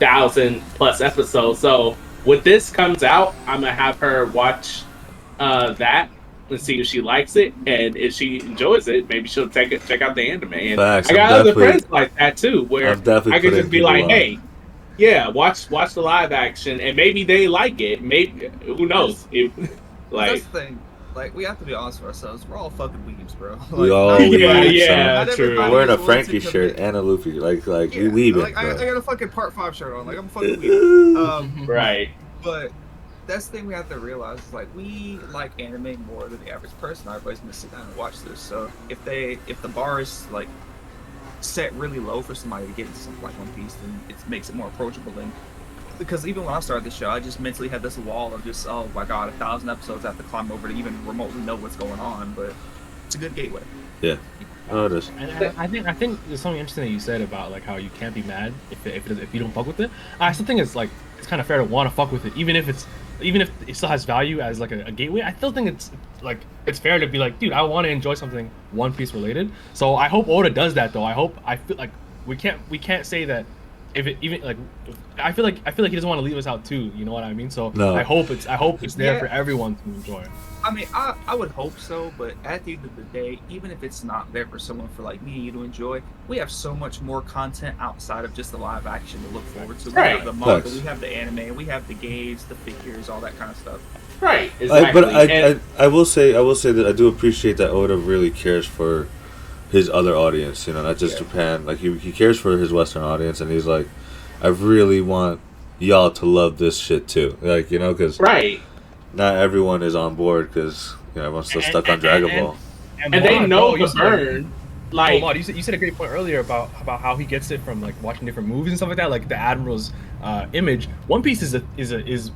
thousand plus episodes. So when this comes out, I'm gonna have her watch uh, that and see if she likes it, and if she enjoys it, maybe she'll take it check out the anime. And Facts, I got I'm other friends like that too, where I could just be like, hey. Yeah, watch watch the live action, and maybe they like it. Maybe who knows? It, like, That's the thing. Like we have to be honest with ourselves. We're all fucking weebs, bro. We Like, all not weebs, everybody- son. yeah, not true. everybody I'm wearing a is willing to Frankie shirt commit. and a Luffy. Like, like, Yeah, we leaving, like, I, I got a fucking part five shirt on. Like I'm fucking weeb. Um, right? but that's the thing we have to realize. is, Like we like anime more than the average person. Everybody's gonna sit down and watch this. So if they if the bar is like set really low for somebody to get into something like One Piece, then it makes it more approachable. Than because even when I started the show, I just mentally had this wall of just oh my god, a thousand episodes I have to climb over to even remotely know what's going on. But it's a good gateway. Oh, it is. And I, I think I think there's something interesting that you said about like how you can't be mad if it, if, it, if you don't fuck with it. I still think it's like it's kind of fair to want to fuck with it, even if it's even if it still has value as like a, a gateway. I still think it's like it's fair to be like, dude, I want to enjoy something One Piece related. So I hope Oda does that though. I hope I feel like we can't we can't say that if it even like I feel like I feel like he doesn't want to leave us out too. You know what I mean? So No. I hope it's I hope it's there Yeah. for everyone to enjoy. I mean, I, I would hope so, but at the end of the day, even if it's not there for someone for like me and you to enjoy, we have so much more content outside of just the live action to look forward to. We Right. have the manga, Facts. we have the anime, we have the games, the figures, all that kind of stuff. Right. I, but I, And- I, I will say, I will say that I do appreciate that Oda really cares for his other audience. You know, not just Yeah. Japan. Like he, he cares for his Western audience, and he's like, I really want y'all to love this shit too. Like you know, because right. not everyone is on board because you know everyone's still And- stuck on and- Dragon and- Ball. And they Mod, know bro, you the said- burn. Like, oh, Mod, you said, you said a great point earlier about about how he gets it from like watching different movies and stuff like that, like the Admiral's uh, image. One Piece is a is a is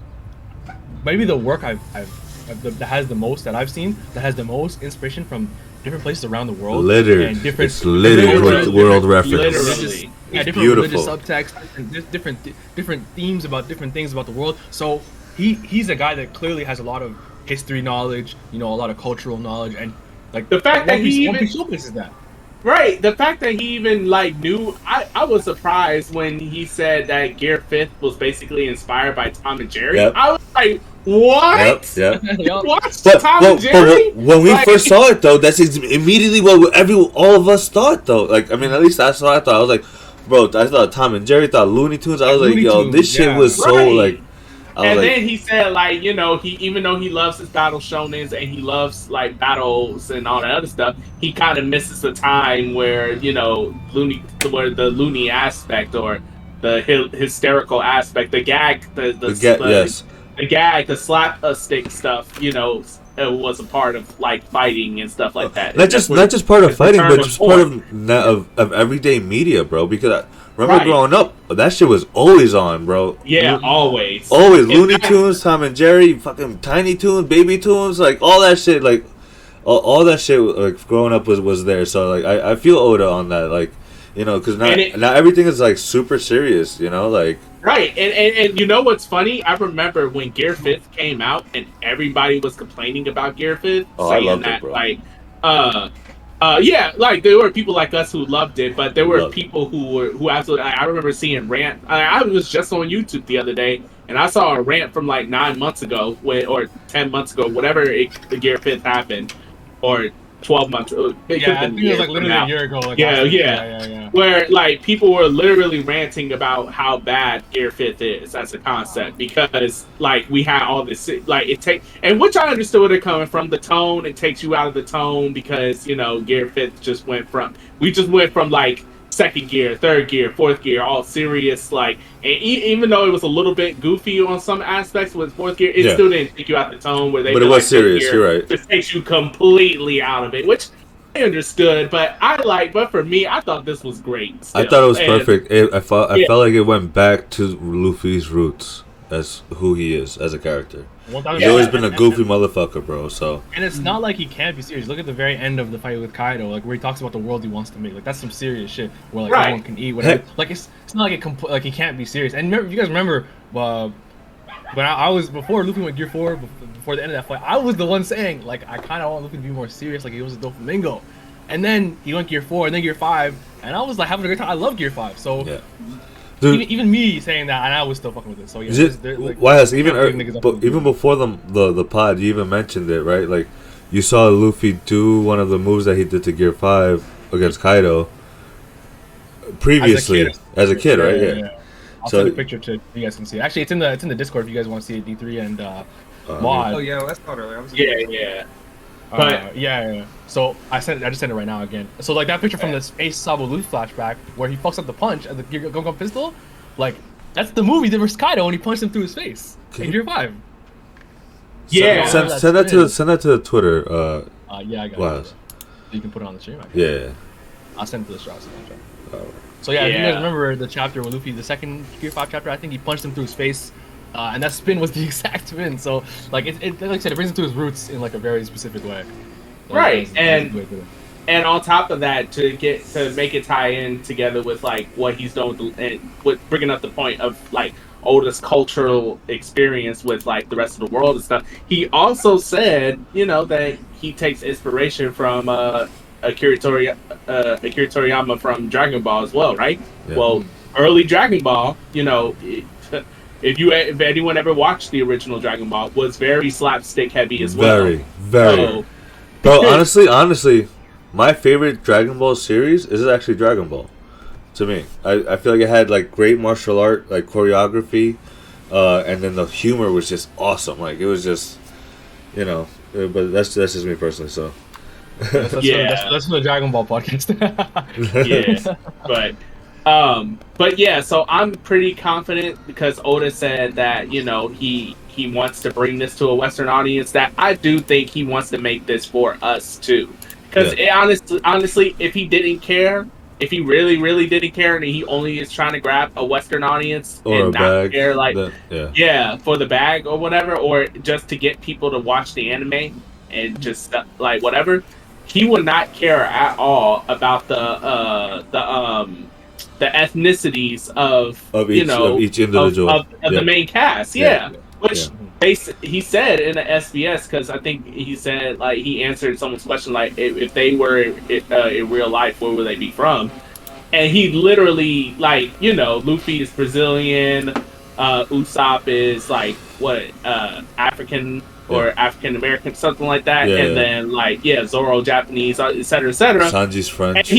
maybe the work I've, I've, I've that has the most that I've seen that has the most inspiration from different places around the world. Littered. and different It's littered different- with different world religious- reference. Literally. yeah, different beautiful. religious subtext and different different themes about different things about the world. So he he's a guy that clearly has a lot of history knowledge, you know, a lot of cultural knowledge, and like The fact that One Piece- he One even- Piece showcases that. Right. The fact that he even like knew I, I was surprised when he said that Gear Fifth was basically inspired by Tom and Jerry. Yep. I was like, what? Yep, yep. Yup. You watched But, Tom but, and Jerry? but when we Like- first saw it, though, that's immediately what every all of us thought, though. Like, I mean, at least that's what I thought. I was like, bro, I thought Tom and Jerry, thought Looney Tunes. I was like, Looney yo, Tunes, this shit yeah. was so Right. like. I was and like, then he said like you know he even though he loves his battle shonens and he loves like battles and all that other stuff he kind of misses the time where you know loony where the loony aspect or the hy- hysterical aspect the gag the the, the ga- the, yes, the gag the slap a stick stuff you know uh, was a part of like fighting and stuff like that not And just not just part of fighting, but just part of, of of everyday media, bro. Because I remember Right. growing up, that shit was always on, bro. yeah Lo- always always In Looney Tunes, Tom and Jerry, fucking Tiny Toons, Baby Tunes, like all that shit, like all, all that shit, like growing up was was there. So like I, I feel Oda on that, like you know, because now it- now everything is like super serious, you know, like Right, and, and and you know what's funny? I remember when Gear Fifth came out, and everybody was complaining about Gear Fifth, Oh, I saying loved it, that bro. like, uh, uh, yeah, like there were people like us who loved it, but there were Loved it. people who were who absolutely. I I remember seeing rant. I, I was just on YouTube the other day, and I saw a rant from like nine months ago, when, or ten months ago, whatever it, the Gear Fifth happened, or twelve months. It Yeah, I think it was like literally now a year ago. Like, Yeah, yeah. yeah, yeah, yeah. where like people were literally ranting about how bad Gear Fifth is as a concept because like we had all this like it take and which I understood where they're coming from the tone it takes you out of the tone because you know Gear Fifth just went from we just went from like second gear third gear fourth gear all serious like and e- even though it was a little bit goofy on some aspects with fourth gear it Yeah. still didn't take you out the tone where they But it was like serious, gear you're right. It takes you completely out of it which I understood, but I like. But for me, I thought this was great. I thought it was And- perfect. It, I felt I Yeah. felt like it went back to Luffy's roots as who he is as a character. One thousand He's always been a goofy motherfucker, bro. So And it's not like he can't be serious. Look at the very end of the fight with Kaido, like where he talks about the world he wants to make. Like that's some serious shit. Where like Right. everyone can eat whatever. Heck. Like it's it's not like it compl- like he can't be serious. And remember, you guys remember, uh, when I, I was before Luffy went Gear Four, before the end of that fight, I was the one saying like I kind of want Luffy to be more serious, like he was a Doflamingo. And then he went Gear Four, and then Gear Five, and I was like having a great time. I love Gear Five, so yeah, dude. even, even me saying that, and I was still fucking with it. So yeah, Is there's- it, there- like, why has even er, big niggas up but even before the, the the pod, you even mentioned it, right? Like you saw Luffy do one of the moves that he did to Gear Five against Kaido previously as a kid, right? Yeah. I'll So- send a picture to you guys can see. it. Actually, it's in the it's in the Discord if you guys want to see it. D three and uh, Uh, Mod. Oh yeah, that's not earlier. I was Yeah, yeah. Uh, But- yeah, yeah, yeah. So I sent I just sent it right now again. So like that picture from the Ace Sabo Luffy flashback where he fucks up the punch at the Gear Gum Gum pistol, like that's the movie that was Kaido when he punched him through his face in Gear Five. Yeah. Send, send that to send that to the Twitter. Uh, Uh, yeah, I got Wow. it. You can put it on the stream. actually. yeah. I'll send it to the show. I'll send it to the show. Oh. So yeah, if you guys remember the chapter with Luffy, the second Gear Five chapter, I think he punched him through his face, uh, and that spin was the exact spin. So like it, it, like I said, it brings him to his roots in like a very specific way. So Right, that's- that's and- way to do it. And on top of that, to get to make it tie in together with like what he's done with, and with bringing up the point of like Oda's cultural experience with like the rest of the world and stuff. He also said, you know, that he takes inspiration from uh, Akira, Tori- uh, Akira Toriyama from Dragon Ball as well, right? Yeah. Well, early Dragon Ball, you know, it- if you if anyone ever watched the original Dragon Ball, was very slapstick heavy as well. Very, very. So, Bro, honestly, honestly, my favorite Dragon Ball series is actually Dragon Ball. To me, I, I feel like it had like great martial art, like choreography, uh, and then the humor was just awesome. Like it was just, you know. uh, But that's that's just me personally. So That's, that's, for, Yeah. that's, that's for the Dragon Ball podcast. yeah, but um, but yeah. So I'm pretty confident because Oda said that you know he he wants to bring this to a Western audience. That I do think he wants to make this for us too. Because honestly, honestly, if he didn't care, if he really really didn't care, and he only is trying to grab a Western audience or and not bag. care, like the- yeah. yeah, for the bag or whatever, or just to get people to watch the anime and just like whatever. He would not care at all about the uh the um the ethnicities of, Of you each- know of each individual. of, of, of Yeah. the main cast. Yeah. Yeah. Which Yeah. they he said in the SBS because I think he said like he answered someone's question like if, if they were uh, in real life, where would they be from? And he literally like you know Luffy is Brazilian, uh, Usopp is like what uh, African or African American something like that, Yeah, and yeah. then like yeah Zoro Japanese, uh, et cetera, et cetera. Sanji's And French.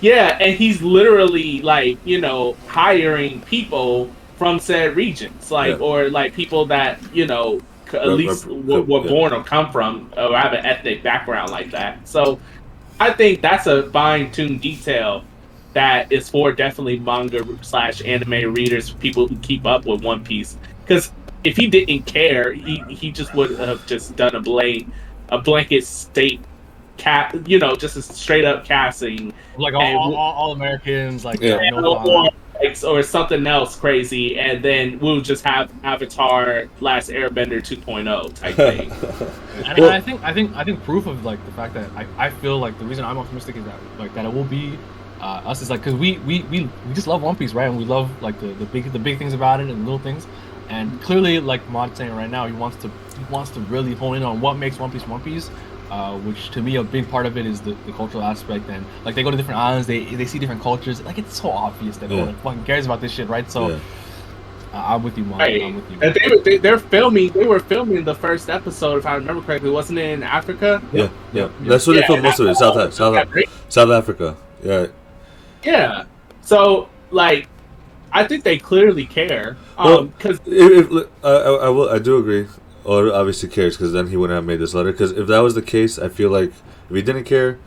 Yeah, and he's literally like you know hiring people from said regions, like Yeah. or like people that you know at least were, were born or come from or have an ethnic background like that. So I think that's a fine tuned detail that is for definitely manga slash anime readers, people who keep up with One Piece. Because if he didn't care, he he just would have just done a blank a blanket state cap, you know, just a straight up casting Like all, And all, all, all Americans, like Yeah. no or, or something else crazy, and then we'll just have Avatar Last Airbender 2.0 type thing. And Well- I think I think I think proof of like the fact that I, I feel like the reason I'm optimistic is that like that it will be uh, us is like because we, we we we just love One Piece right and we love like the, the big the big things about it and little things and clearly like Mod's saying right now he wants to he wants to really hone in on what makes One Piece One Piece. Uh, which to me a big part of it is the, the cultural aspect and like they go to different islands they they see different cultures like it's so obvious that no one fucking cares about this shit right so Yeah. uh, I'm with you Mon Right. I'm with you And they, they, they're filming. They were filming the first episode, if I remember correctly. Wasn't it in Africa? yeah, yeah. That's where they Yeah, film most of it. South, South, Yeah. South Africa. Yeah. Yeah. So like, I think they clearly care. Well, Um, because If, if, I, I, I will. I do agree. Oh, or obviously cares because then he wouldn't have made this letter. Because if that was the case, I feel like if he didn't care,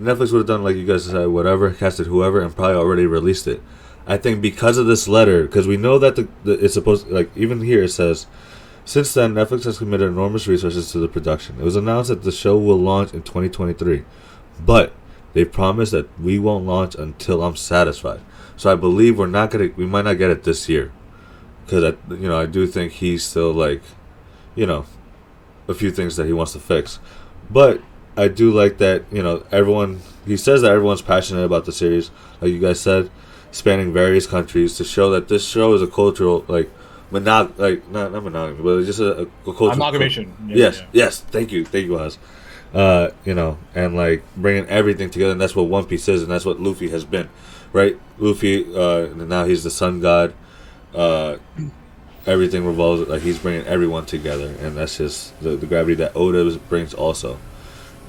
Netflix would have done like you guys said, whatever, casted whoever, and probably already released it. I think because of this letter, because we know that the, the it's supposed like even here it says, since then Netflix has committed enormous resources to the production. It was announced that the show will launch in 2023, but they promised that we won't launch until I'm satisfied. So I believe we're not gonna, we might not get it this year, because I, you know, I do think he's still like, you know, a few things that he wants to fix, but I do like that you know everyone. He says that everyone's passionate about the series, like you guys said, spanning various countries to show that this show is a cultural like monog like not not monogamy, but just a, a cultural amalgamation Yeah, yes, yeah. yes. Thank you, thank you, Oz. Uh, you know, and like bringing everything together, and that's what One Piece is, and that's what Luffy has been, right? Luffy, uh, and now he's the Sun God. Uh, everything revolves like he's bringing everyone together, and that's just the, the gravity that Oda brings also.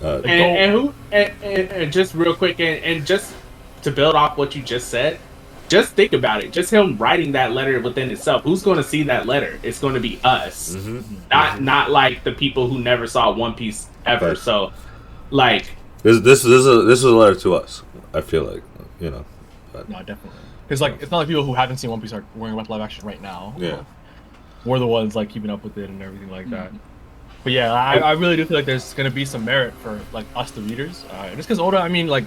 Uh, and, and who and, and, and just real quick and, and just to build off what you just said just think about it just him writing that letter within itself who's going to see that letter it's going to be us mhm. not not like the people who never saw one piece ever Right. so like This this this is a, this is a letter to us. I feel like you know. No, definitely. Because like it's not like people who haven't seen One Piece are wearing live action right now. Yeah. We're the ones like keeping up with it and everything like that. But yeah, I, I really do feel like there's gonna be some merit for like us, the readers. Uh, just because Oda, I mean, like,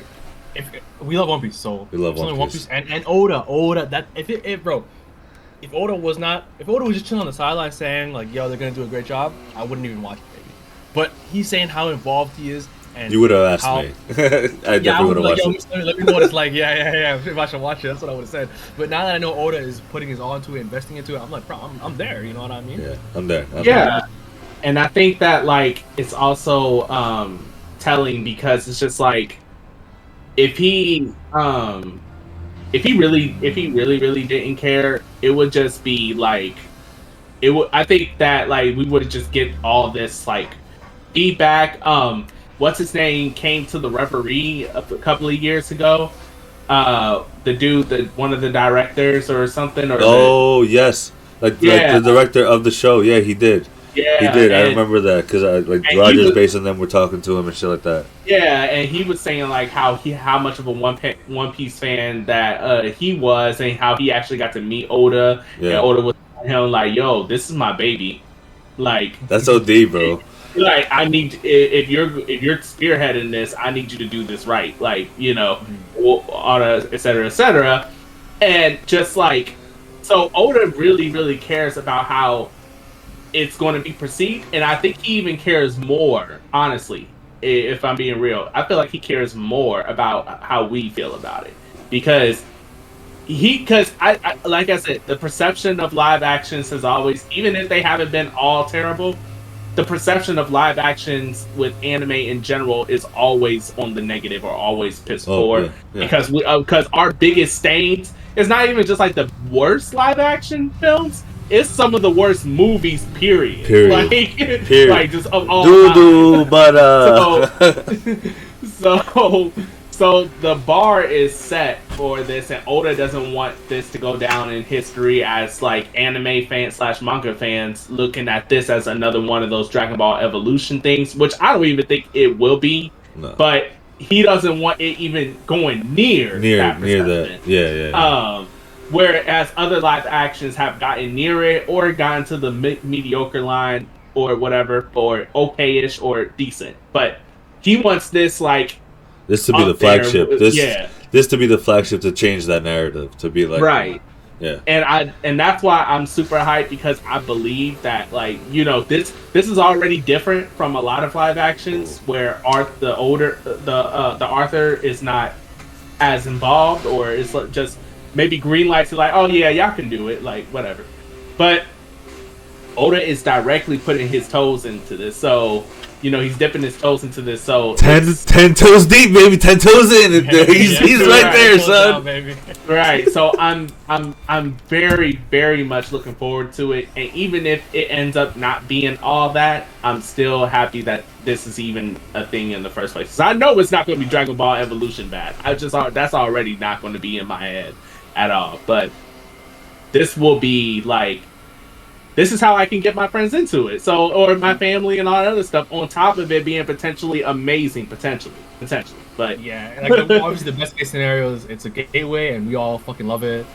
if we love One Piece, so We love it's only One Piece. and and Oda, Oda, that if it, if bro, if Oda was not, if Oda was just chilling on the sideline saying like, yo, they're gonna do a great job, I wouldn't even watch it, maybe. But he's saying how involved he is, and You would have asked how- me. I yeah, I definitely would would like, have yo, it. let me, know what it's like. Yeah, yeah, yeah. If I should watch it, that's what I would have said. But now that I know Oda is putting his all into it, investing into it, I'm like, bro, I'm, I'm there. You know what I mean? Yeah, I'm there. I'm yeah and i think that like it's also um telling because it's just like if he um if he really if he really really didn't care it would just be like it would i think that like we would just get all this like feedback um what's his name came to the referee a couple of years ago uh the dude the one of the directors or something or the- Oh yes, like, Yeah. like the director of the show. Yeah, he did. yeah he did. I remember that because I like Rogers was- Base and them were talking to him and shit like that. Yeah, and he was saying like how he how much of a one One Piece fan that uh, he was, and how he actually got to meet Oda, and Yeah, Oda was telling him like, "Yo, this is my baby." Like, that's OD, bro. Like I need if you're if you're spearheading this, I need you to do this right. Like, you know, w- on a et cetera, et cetera, and just like so, Oda really really cares about how it's going to be perceived, and I think he even cares more, honestly. If I'm being real, I feel like he cares more about how we feel about it because he because I, I like I said, the perception of live actions has always, even if they haven't been all terrible, the perception of live actions with anime in general is always on the negative or always piss Oh, poor yeah, yeah. because we because our biggest stains is not even just like the worst live action films. It's some of the worst movies. Period. Period. Like, Period. like just of all Doo doo, but uh. So, so the bar is set for this, and Oda doesn't want this to go down in history as like anime fans slash manga fans looking at this as another one of those Dragon Ball Evolution things, which I don't even think it will be. no. But he doesn't want it even going near near that near that. Yeah, yeah. yeah. Um, whereas other live actions have gotten near it or gotten to the me- mediocre line or whatever, or okay-ish or decent. But he wants this like this to be the up there flagship. This yeah. this to be the flagship to change that narrative to be like right. Yeah. And I and that's why I'm super hyped because I believe that like you know this this is already different from a lot of live actions where Art the older the uh, the Arthur is not as involved or is like just maybe green lights are like oh yeah y'all can do it like whatever, but Oda is directly putting his toes into this so you know he's dipping his toes into this so Ten, ten toes deep, baby. Ten toes in. he's Yeah, he's right right. there, Close son. out, baby. right so i'm i'm i'm very very much looking forward to it and even if it ends up not being all that i'm still happy that this is even a thing in the first place 'Cause i know it's not going to be dragon ball evolution bad i just that's already not going to be in my head at all but this will be like this is how I can get my friends into it. So, or my family and all that other stuff. On top of it being potentially amazing, potentially, potentially. But Yeah, and like obviously the best case scenario is it's a gateway, and we all fucking love it.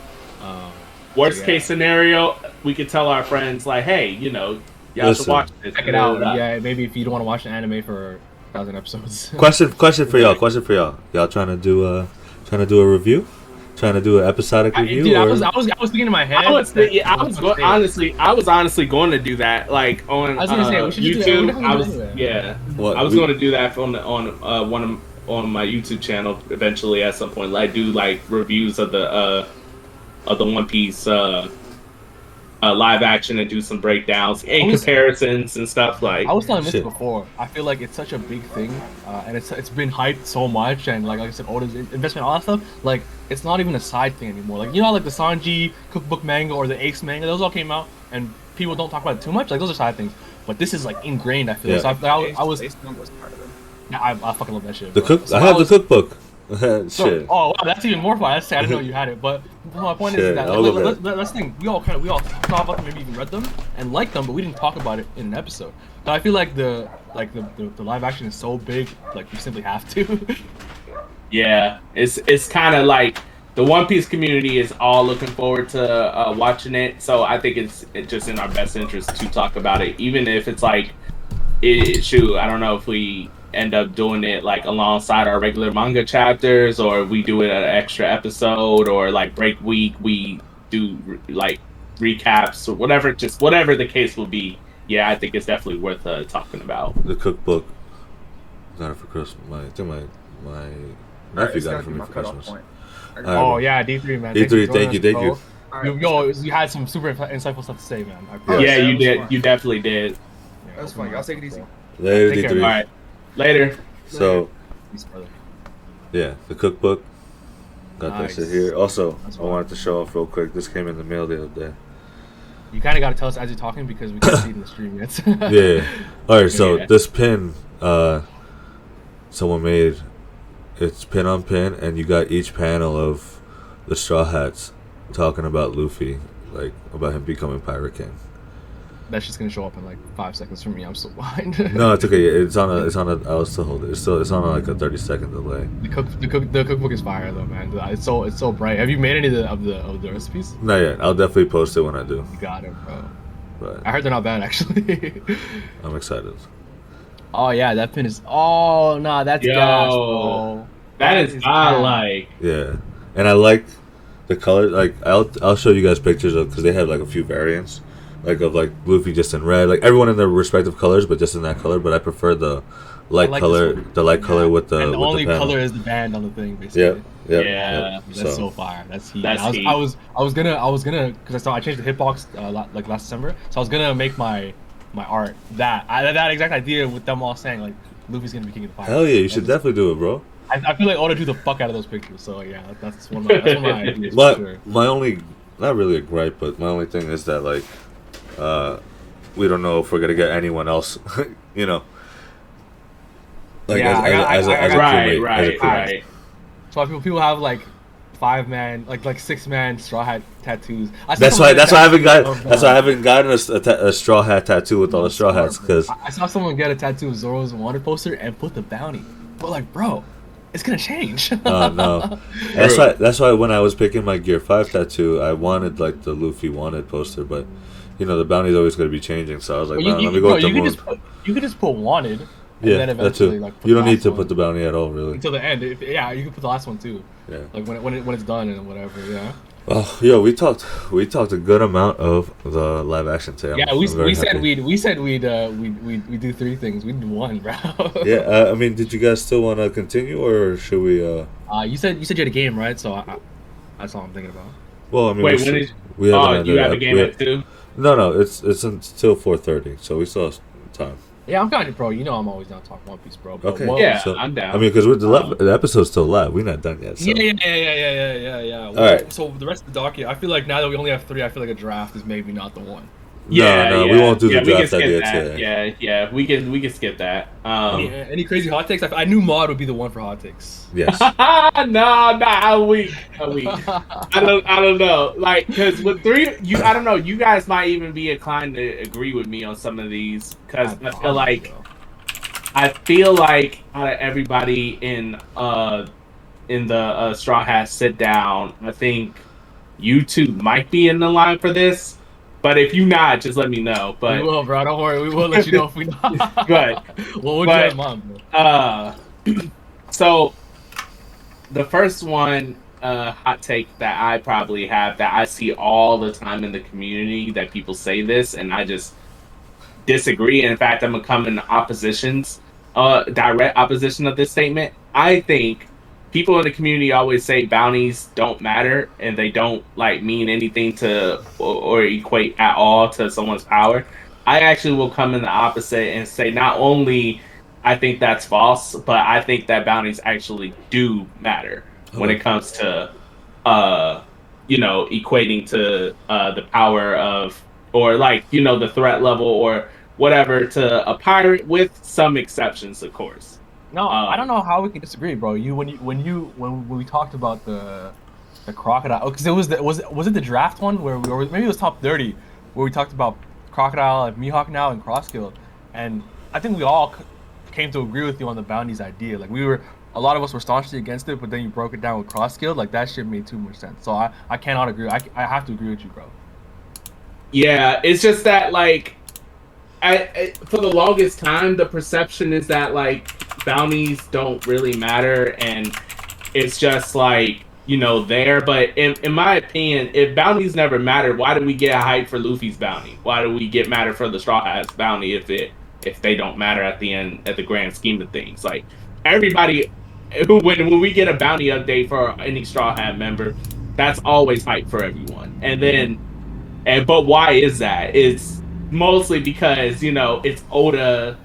Um, Worst Yeah. case scenario, we could tell our friends like, "Hey, you know, y'all should watch this. check it out. Yeah, maybe if you don't want to watch an anime for a thousand episodes. Question question for y'all. Question for y'all. Y'all trying to do a trying to do a review? Trying to do an episodic I, review? dude, I was, I was, I was thinking in my head. I was, that- yeah, I was go- honestly, I was honestly going to do that, like on I was gonna say, uh, we should just do that. YouTube. I was, anyway. yeah, What, I was we- going to do that on the, on uh, one of on my YouTube channel eventually at some point. Like do like reviews of the uh of the One Piece uh, uh live action and do some breakdowns and was- comparisons and stuff like. I was telling this before. I feel like it's such a big thing, uh, and it's it's been hyped so much, and like, like I said, all this investment, all that stuff. Like, it's not even a side thing anymore. Like, you know, like the Sanji cookbook manga or the Ace manga, those all came out, and people don't talk about it too much. Like, those are side things. But this is like ingrained. I feel. Yeah. So I, I, was- I was, Ace One was part of it. yeah, I, I fucking love that shit. the bro. cook. So I have the was- cookbook. so- Shit. oh, wow, that's even more fun. That's, I didn't know you had it. But my point Shit, is that I'll let, let, let, let's think. We all kind of we all thought about them, maybe even read them and liked them, but we didn't talk about it in an episode. But I feel like the like the, the, the live action is so big, like we simply have to. Yeah, it's it's kind of like the One Piece community is all looking forward to uh, watching it. So I think it's it's just in our best interest to talk about it, even if it's like, it, shoot, I don't know if we end up doing it like alongside our regular manga chapters, or we do it at an extra episode, or like break week we do like recaps or whatever, just whatever the case will be. Yeah, I think it's definitely worth uh, talking about. The cookbook. Got it for Christmas. My I think my my nephew It's got it for me my for Christmas. point. I Alright. got- oh yeah, D three man. D3, Thanks for thank you, thank you. Alright, You, yo, you had some super insightful stuff to say, man. I Yeah, appreciate Yeah, you did. fun. You definitely did. That was fun. Y'all take it easy. Later, Take D care. three. All right, later. So Peace, brother. yeah, the cookbook. Got Nice. that shit here. Also, That's I fine. wanted to show off real quick. This came in the mail the other day. You kind of got to tell us as you're talking because we can't see in the stream yet. yeah. All right. So Yeah. this pin, uh, someone made. It's pin on pin, and you got each panel of the Straw Hats talking about Luffy, like about him becoming Pirate King. That's just gonna show up in like five seconds for me. I'm so behind. No, it's okay. It's on a. It's on a. I'll still hold it. It's still. It's on a, like a thirty second delay. The cook, the cook, the cookbook is fire though, man. It's so, it's so bright. Have you made any of the of the of the recipes? Not yet. I'll definitely post it when I do. You got it, bro. But I heard they're not bad actually. I'm excited. oh yeah, that pin is. Oh nah, that's Yo. gas, bro. That is I like. Yeah, and I like the color. Like I'll I'll show you guys pictures of because they have like a few variants, like of like Luffy just in red, like everyone in their respective colors, but just in that color. But I prefer the light like color, the light color with the and the with only the panel. color is the band on the thing, basically. Yeah, yeah, Yeah, That's so, fire. That's heat. That's I was, heat. I was, I was gonna, I was gonna, because I saw I changed the hitbox uh, la- like last December, so I was gonna make my my art that I, that exact idea with them all saying like Luffy's gonna be king of the pirates. Hell yeah, you I should just- definitely do it, bro. I, I feel like Oda drew the fuck out of those pictures. So yeah, that's one of my, that's one of my ideas for My sure. my only, not really a gripe, but my only thing is that like, uh, we don't know if we're gonna get anyone else. you know. Like Yeah, as, got- as, a, I as a got- right, crewmate, as a right, crewmate. right. So people people have like five man, like like six man straw hat tattoos. I That's why. That's why I haven't got. of, That's why I haven't gotten a, a ta- a straw hat tattoo with all the straw hats because I, I saw someone get a tattoo of Zoro's wanted poster and put the bounty. But like, bro, it's gonna change. Oh no. That's why. That's why when I was picking my Gear Five tattoo, I wanted like the Luffy wanted poster, but you know the bounty's always going to be changing. So I was like, Well, you, "Man, you, let me go bro, with the you could moon. just put, you could just put wanted. And Yeah, then that's it. like, you don't need to put the bounty at all, really. until the end. If, yeah, you can put the last one too. Yeah. Like when it, when it, when it's done and whatever. Yeah. Oh, yo, we talked. We talked a good amount of the live action today. I'm- yeah, we, I'm we said happy. we'd we said we'd uh we'd, we'd do three things. We did one, bro. Yeah, uh, I mean, did you guys still want to continue, or should we? uh Uh, you said you said you had a game, right? So I, I, that's all I'm thinking about. Well, I mean, Wait, we, should- is- we haven't Oh, you have a game we- at two? No, no, it's it's until four thirty, so we still have time. Yeah, I'm kind of bro. You know I'm always down to talk One Piece, bro. But Okay. what- Yeah, So- I'm down. I mean, because the, Um, the episode's still live. We're not done yet. So. Yeah, yeah, yeah, yeah, yeah, yeah, yeah, yeah. Well, right. So the rest of the docket, I feel like now that we only have three, I feel like a draft is maybe not the one. Yeah, no, no, yeah, we won't do the we can draft idea that. today. Yeah, yeah, we can we can skip that. Um, Any, any crazy hot takes? I, I knew Mod would be the one for hot takes. Yes. no, no, a week, a week. I don't, I don't know. Like, cause with three, you, I don't know. You guys might even be inclined to agree with me on some of these, cause I feel like, I feel like out of everybody in, uh, in the uh, Straw Hat sit down, I think you two might be in the line for this. But if you not, just let me know. But we will, bro. Don't worry. We will let you know if we not. Good. Well, we'll But- do mom, bro. Uh, so the first one uh, hot take that I probably have that I see all the time in the community that people say this, and I just disagree. And in fact, I'm gonna come in oppositions, uh, direct opposition of this statement. I think people in the community always say bounties don't matter and they don't like mean anything to or, or equate at all to someone's power. I actually will come in the opposite and say not only I think that's false, but I think that bounties actually do matter when it comes to, uh, you know, equating to uh, the power of, or like, you know, the threat level or whatever to a pirate, with some exceptions, of course. No, Um, I don't know how we can disagree, bro. You when you when you when, when we talked about the the crocodile, because it was the, was was it the draft one where we or maybe it was top thirty where we talked about crocodile and Mihawk now and Cross Guild, and I think we all came to agree with you on the bounties idea. Like we were. A lot of us were staunchly against it, but then you broke it down with Cross Guild. Like that shit made too much sense. So I, I cannot agree. I, I have to agree with you, bro. Yeah, it's just that like, I, I for the longest time the perception is that like bounties don't really matter and it's just like you know there. But in in my opinion, if bounties never mattered, why do we get hype for Luffy's bounty? Why do we get matter for the Straw Hats bounty if it if they don't matter at the end at the grand scheme of things? Like everybody. Who when, when we get a bounty update for any Straw Hat member, that's always hype for everyone. And then and but why is that? It's mostly because you know it's Oda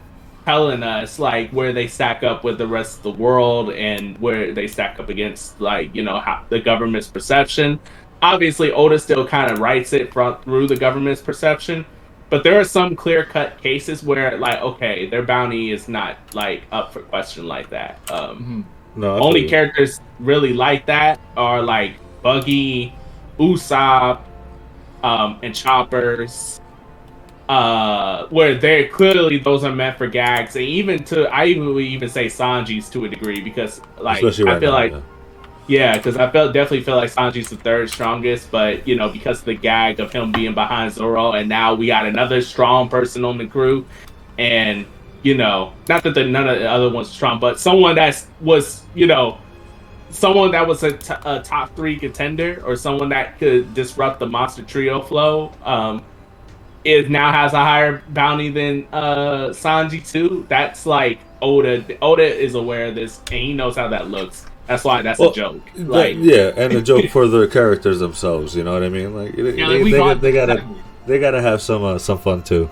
telling us like where they stack up with the rest of the world and where they stack up against like you know how the government's perception. Obviously, Oda still kind of writes it from through the government's perception, but there are some clear cut cases where like okay, their bounty is not like up for question like that. Um, No, only feel you. characters really like that are like Buggy, Usopp, um, and Choppers. Uh, where they're clearly those are meant for gags, and even to I even would even say Sanji's to a degree because like right I feel now, like yeah. yeah, because I felt definitely feel like Sanji's the third strongest, but you know because of the gag of him being behind Zoro, and now we got another strong person on the crew, and you know not that the, none of the other ones strong, but someone that was you know someone that was a, t- a top three contender or someone that could disrupt the monster trio flow. Um, is now has a higher bounty than uh Sanji too. That's like Oda. Oda is aware of this and he knows how that looks. That's why that's Well, a joke. That- yeah, and a joke for the characters themselves. You know what I mean? Like, they, Yeah, they, like, they, got- they gotta they gotta have some uh, some fun too.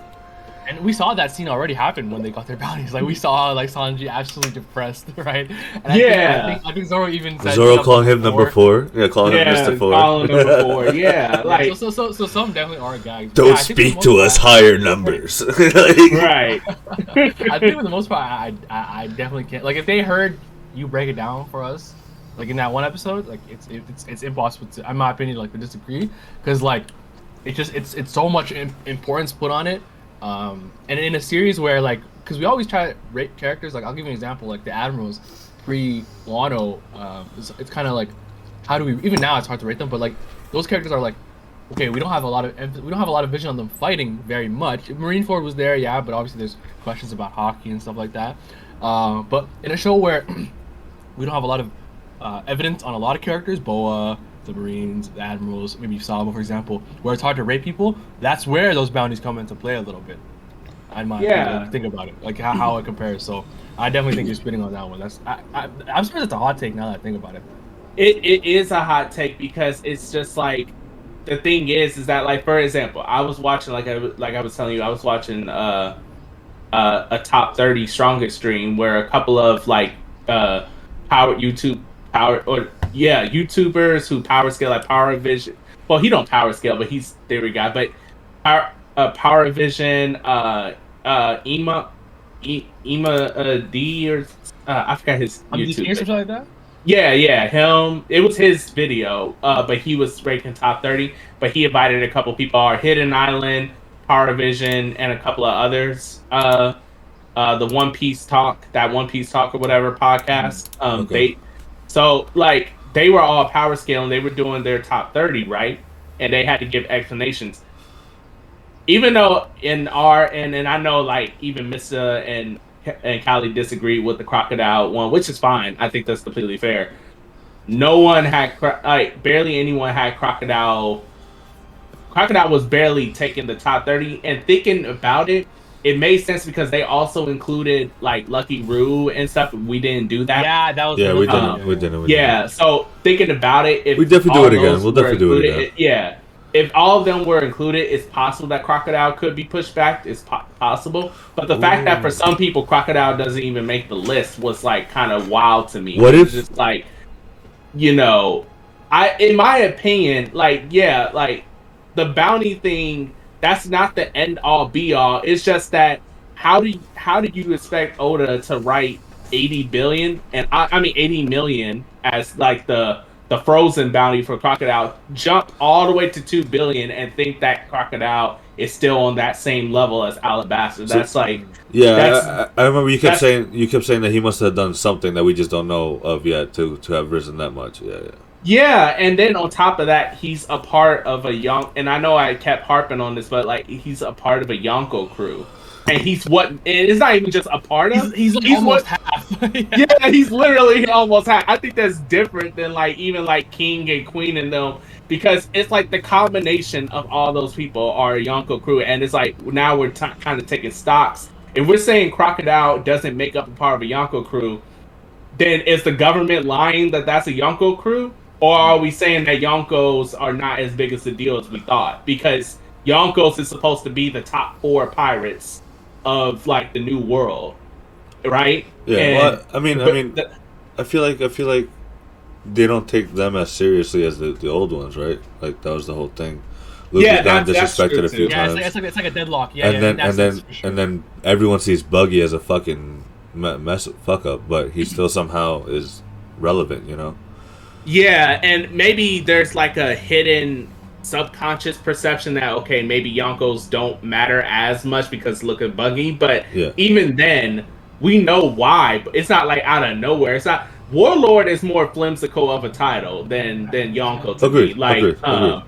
And we saw that scene already happen when they got their bounties. Like we saw like Sanji absolutely depressed, right? And I Yeah. Think, I think I think Zoro even said Zoro something calling him number four. Yeah, calling him Mister Four. calling number four. Yeah, Yeah, like so, so so so some definitely are gags. Don't Yeah, I think for the speak most to part- us higher numbers. Like- right. I think for the most part, I, I I definitely can't. Like if they heard you break it down for us, like in that one episode, like it's it's it's impossible to, in my opinion, like to disagree because like it's just it's it's so much importance put on it, um, and in a series where like because we always try to rate characters. Like I'll give you an example, like the admirals pre Wano, um, it's, it's kind of like how do we even now it's hard to rate them, but like those characters are like okay, we don't have a lot of we don't have a lot of vision on them fighting very much. Marineford was there, yeah, but obviously there's questions about haki and stuff like that. Uh, but in a show where we don't have a lot of uh, evidence on a lot of characters, Boa, the Marines, the Admirals, maybe Sabo, for example, where it's hard to rate people, that's where those bounties come into play a little bit. I might Yeah. think about it, like how, how it compares. So I definitely think you're spinning on that one. That's I, I, I'm surprised it's a hot take now that I think about it. it, it is a hot take because it's just like the thing is is that like for example i was watching like i like i was telling you i was watching uh uh a top 30 strongest stream where a couple of like uh power youtube power or yeah youtubers who power scale like power vision well he don't power scale but he's theory guy but power uh power vision uh uh ema E- ema uh, d or uh, i forgot his I'm youtube or something like that. yeah, yeah, him. It was his video, uh, but he was ranked in top thirty. But he invited a couple people: our Hidden Island, Power Vision, and a couple of others. Uh, uh, the One Piece Talk, that One Piece Talk or whatever podcast. Um, Okay. they, so like they were all power scale and they were doing their top thirty, right? And they had to give explanations. Even though in our and and I know like even Mysta and and Kali disagreed with the crocodile one, which is fine. I think that's completely fair. No one had like barely anyone had crocodile. Crocodile was barely taking the top thirty, and thinking about it, it made sense because they also included like Lucky Roux and stuff. We didn't do that. Yeah, that was yeah, we didn't. We didn't. We Yeah, so thinking about it, if We definitely do it again. We'll definitely do it included- again. Yeah, if all of them were included, it's possible that Crocodile could be pushed back. It's po- possible, but the fact that for some people Crocodile doesn't even make the list was like kind of wild to me. What It's if- just like, you know, I in my opinion, like yeah, like the bounty thing. That's not the end all be all. It's just that how do you, how did you expect Oda to write 80 billion and I, I mean 80 million as like the the frozen bounty for crocodile jump all the way to 2 billion and think that crocodile is still on that same level as alabasta that's like Yeah, That's- I, I- I remember you kept saying you kept saying that he must have done something that we just don't know of yet to to have risen that much. Yeah, yeah. Yeah and then on top of that he's a part of a Yonko i know i kept harping on this but like he's a part of a yonko crew and he's what it's not even just a part of He's, he's, like He's almost what- half. yeah, he's literally almost half. I think that's different than like even like King and Queen and them because it's like the combination of all those people are a Yonko crew, and it's like now we're t- kind of taking stocks. If we're saying Crocodile doesn't make up a part of a Yonko crew, then is the government lying that that's a Yonko crew, or are we saying that Yonkos are not as big as the deal as we thought? Because Yonkos is supposed to be the top four pirates of like the new world, right? Yeah, And- well, I mean, I mean, the- I feel like I feel like they don't take them as seriously as the, the old ones, right? Like that was the whole thing. Luke Yeah, that's disrespected a few. Yeah, it's times, like, it's like it's like a deadlock. Yeah, and yeah, then and then sure. and then everyone sees Buggy as a fucking me- mess fuck up, but he still somehow is relevant, you know? Yeah, and maybe there's like a hidden subconscious perception that okay, maybe Yonkos don't matter as much because look at Buggy, but Yeah. even then, we know why. But it's not like out of nowhere. It's not Warlord is more flimsical of a title than than Yonko to Agreed, me. Like, agreed, um, agreed.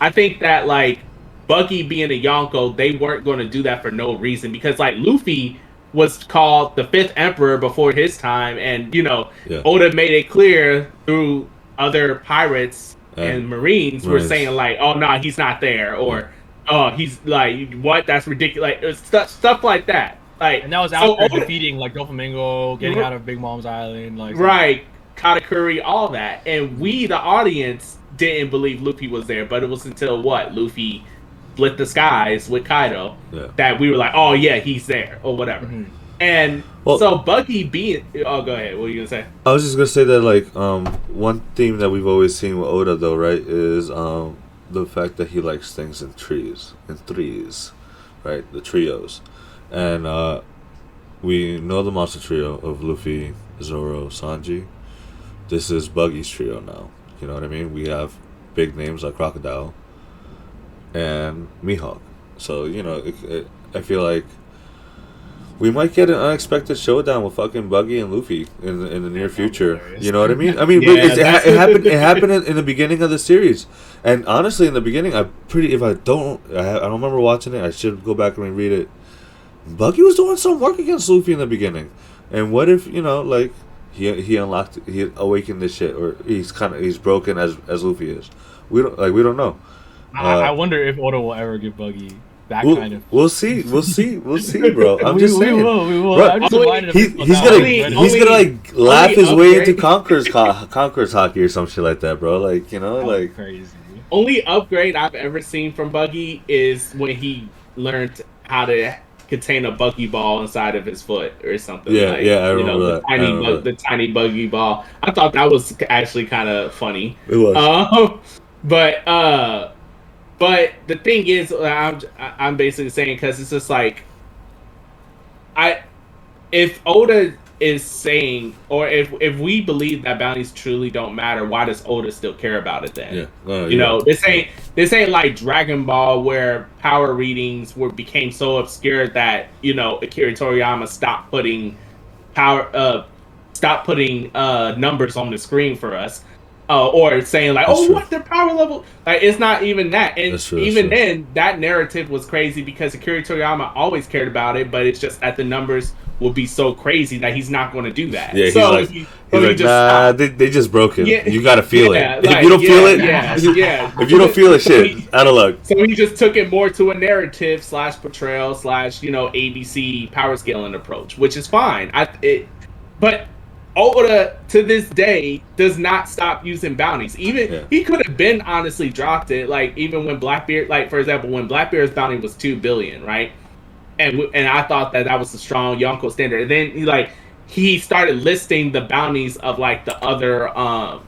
I think that like Buggy being a Yonko, they weren't going to do that for no reason because like Luffy was called the fifth emperor before his time, and you know Yeah. Oda made it clear through other pirates and, And marines were Marines. saying like, "Oh no, he's not there," or oh, he's like, what? That's ridiculous. Like, stuff, stuff like that. Like, And that was so after Oda- defeating like Doflamingo, getting Mhm. out of Big Mom's Island, like right, Katakuri, all that, and we, the audience, didn't believe Luffy was there. But it was until what Luffy split the skies with Kaido Yeah. that we were like, oh yeah, he's there or whatever. Mhm. And Well- so Buggy being, oh, go ahead. What are you gonna say? I was just gonna say that like um one theme that we've always seen with Oda though, right, is um the fact that he likes things in trees, in threes, right, the trios, and uh we know the monster trio of Luffy, Zoro, Sanji. This is Buggy's trio now. You know what I mean? We have big names like Crocodile and Mihawk. So you know, it, it, I feel like we might get an unexpected showdown with fucking Buggy and Luffy in the, in the near future. You know what I mean? I mean, Yeah, it, it happened. It happened in, the beginning of the series, and honestly, in the beginning, I pretty. If I don't, I, I don't remember watching it. I should go back and read it. Buggy was doing some work against Luffy in the beginning, and what if you know, like he he unlocked, he awakened this shit, or he's kind of he's broken as as Luffy is. We don't like we don't know. I, Uh, I wonder if Oda will ever give Buggy that We'll, kind of. we'll see. We'll see. We'll see, bro. I'm we, just we saying. will, we will. Bro, I'm just only- reminded He, he's gonna Only- like, he's only- gonna like laugh only his way into upgrade. Conqueror's co- Conqueror's haki or some shit like that, bro. Like you know, that's like crazy. Only upgrade I've ever seen from Buggy is when he learned how to contain a buggy ball inside of his foot or something. Yeah, like, yeah, I you remember know, that. The I tiny, remember bug, the tiny buggy ball. I thought that was actually kind of funny. it was. Um, but uh, but the thing is, I'm I'm basically saying because it's just like, I, if Oda is saying, or if if we believe that bounties truly don't matter, why does Oda still care about it then? yeah, no, You yeah. know, this ain't this ain't like Dragon Ball where power readings were became so obscure that you know Akira Toriyama stopped putting power uh stopped putting uh numbers on the screen for us. Uh, or saying like, That's oh, true. what their power level? Like, it's not even that. And true, even then, that narrative was crazy because Akira Toriyama always cared about it, but it's just that the numbers will be so crazy that he's not going to do that. Yeah, he's so like- he, He's so he like, just nah, they, they just broke it. Yeah. You gotta feel Yeah, it. like, if you don't yeah, feel it, yeah, yeah. if you don't feel it, shit, out of luck. So he just took it more to a narrative slash portrayal slash you know ABC power scaling approach, which is fine. I it, but Oda to this day does not stop using bounties. Even Yeah. he could have been honestly dropped it. Like even when Blackbeard, like for example, when Blackbeard's bounty was two billion, right? And and I thought that that was a strong Yonko standard. And then he like he started listing the bounties of like the other um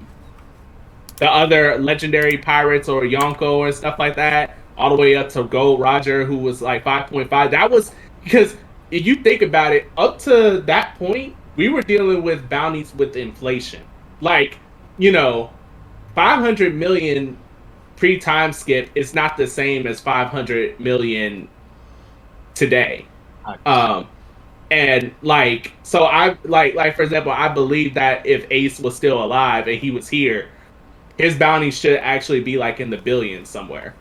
the other legendary pirates or Yonko or stuff like that, all the way up to Gold Roger, who was like 5.5. That was because if you think about it, up to that point, we were dealing with bounties with inflation. Like, you know, 500 million pre time skip is not the same as 500 million today. Um, and like, so I like, like for example, I believe that if Ace was still alive and he was here, his bounty should actually be like in the billions somewhere.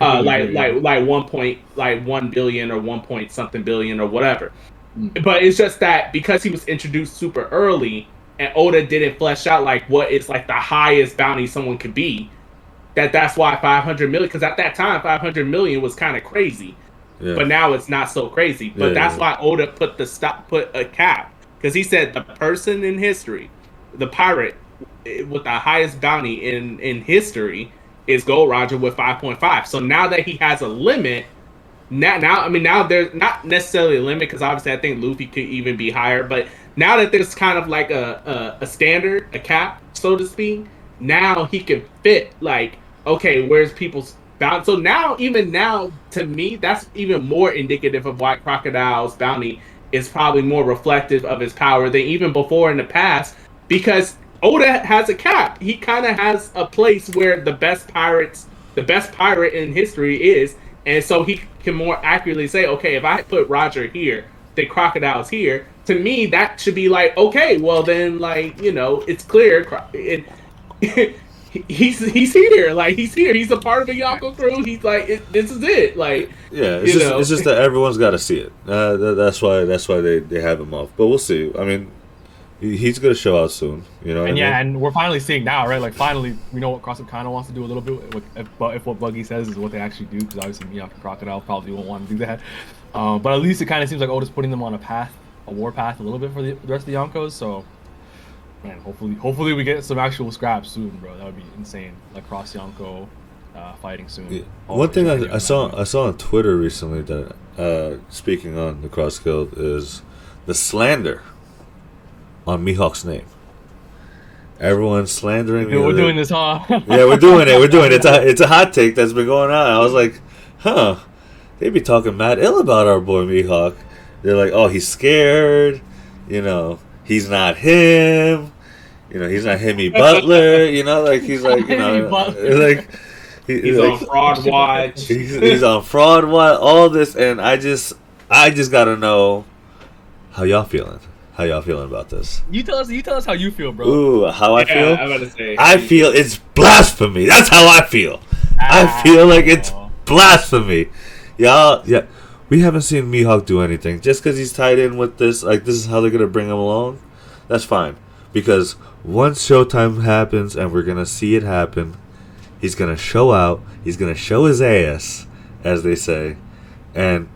Uh, like like like one point like one billion or one point something billion or whatever. Mm. But it's just that because he was introduced super early and Oda didn't flesh out like what is like the highest bounty someone could be, that that's why 500 million. Because at that time, 500 million was kind of crazy Yeah. but now it's not so crazy. But Yeah, that's yeah. why Oda put the stop, put a cap, because he said the person in history, the pirate eh, with the highest bounty in in history is Gold Roger with five point five. So now that he has a limit, now now I mean now there's not necessarily a limit because obviously I think Luffy could even be higher, but now that there's kind of like a, a a standard, a cap, so to speak, now he can fit like okay, where's people's bounty? So now even now to me that's even more indicative of why Crocodile's bounty is probably more reflective of his power than even before in the past because Oda has a cap. He kind of has a place where the best pirates, the best pirate in history is, and so he can more accurately say, okay, if I put Roger here, then Crocodile's here. To me, that should be like, okay, well then, like you know, it's clear. It, he's he's here, like he's here. He's a part of the Yonko crew. He's like, it, this is it, like. Yeah, it's just it's just that everyone's got to see it. Uh, th- that's why that's why they, they have him off. But we'll see. I mean, He's gonna show out soon. You know And I yeah, mean? and we're finally seeing now, right? Like finally, we know what Cross Guild kind of wants to do a little bit. With, if, but if what Buggy says is what they actually do, because obviously Mihawk and Crocodile probably won't want to do that. Um, but at least it kind of seems like Oda's putting them on a path, a war path, a little bit for the, the rest of the Yonkos. So, man, hopefully, hopefully we get some actual scraps soon, bro. That would be insane. Like cross Yonko uh, fighting soon. Yeah. One thing I, I saw I saw on Twitter recently that uh, speaking on the Cross Guild is the slander on Mihawk's name. Everyone's slandering. Dude, the we're doing this, huh? Yeah, we're doing it. We're doing it. It's a it's a hot take that's been going on. I was like, huh? They be talking mad ill about our boy Mihawk. They're like, oh, he's scared. You know, he's not him. You know, he's not Hemi Butler. You know, like he's like you know, like he- He's like, on fraud watch. he's, he's on fraud watch. all this and i just i just gotta know how y'all feeling how y'all feeling about this? You tell us. You tell us how you feel, bro. ooh how i yeah, feel? I'm about to say. i feel it's blasphemy. That's how i feel. I ah. feel like it's blasphemy. Y'all yeah we haven't seen mihawk do anything. Just because he's tied in with this like this is how they're gonna bring him along that's fine. Because once showtime happens and we're gonna see it happen he's gonna show out he's gonna show his ass as they say and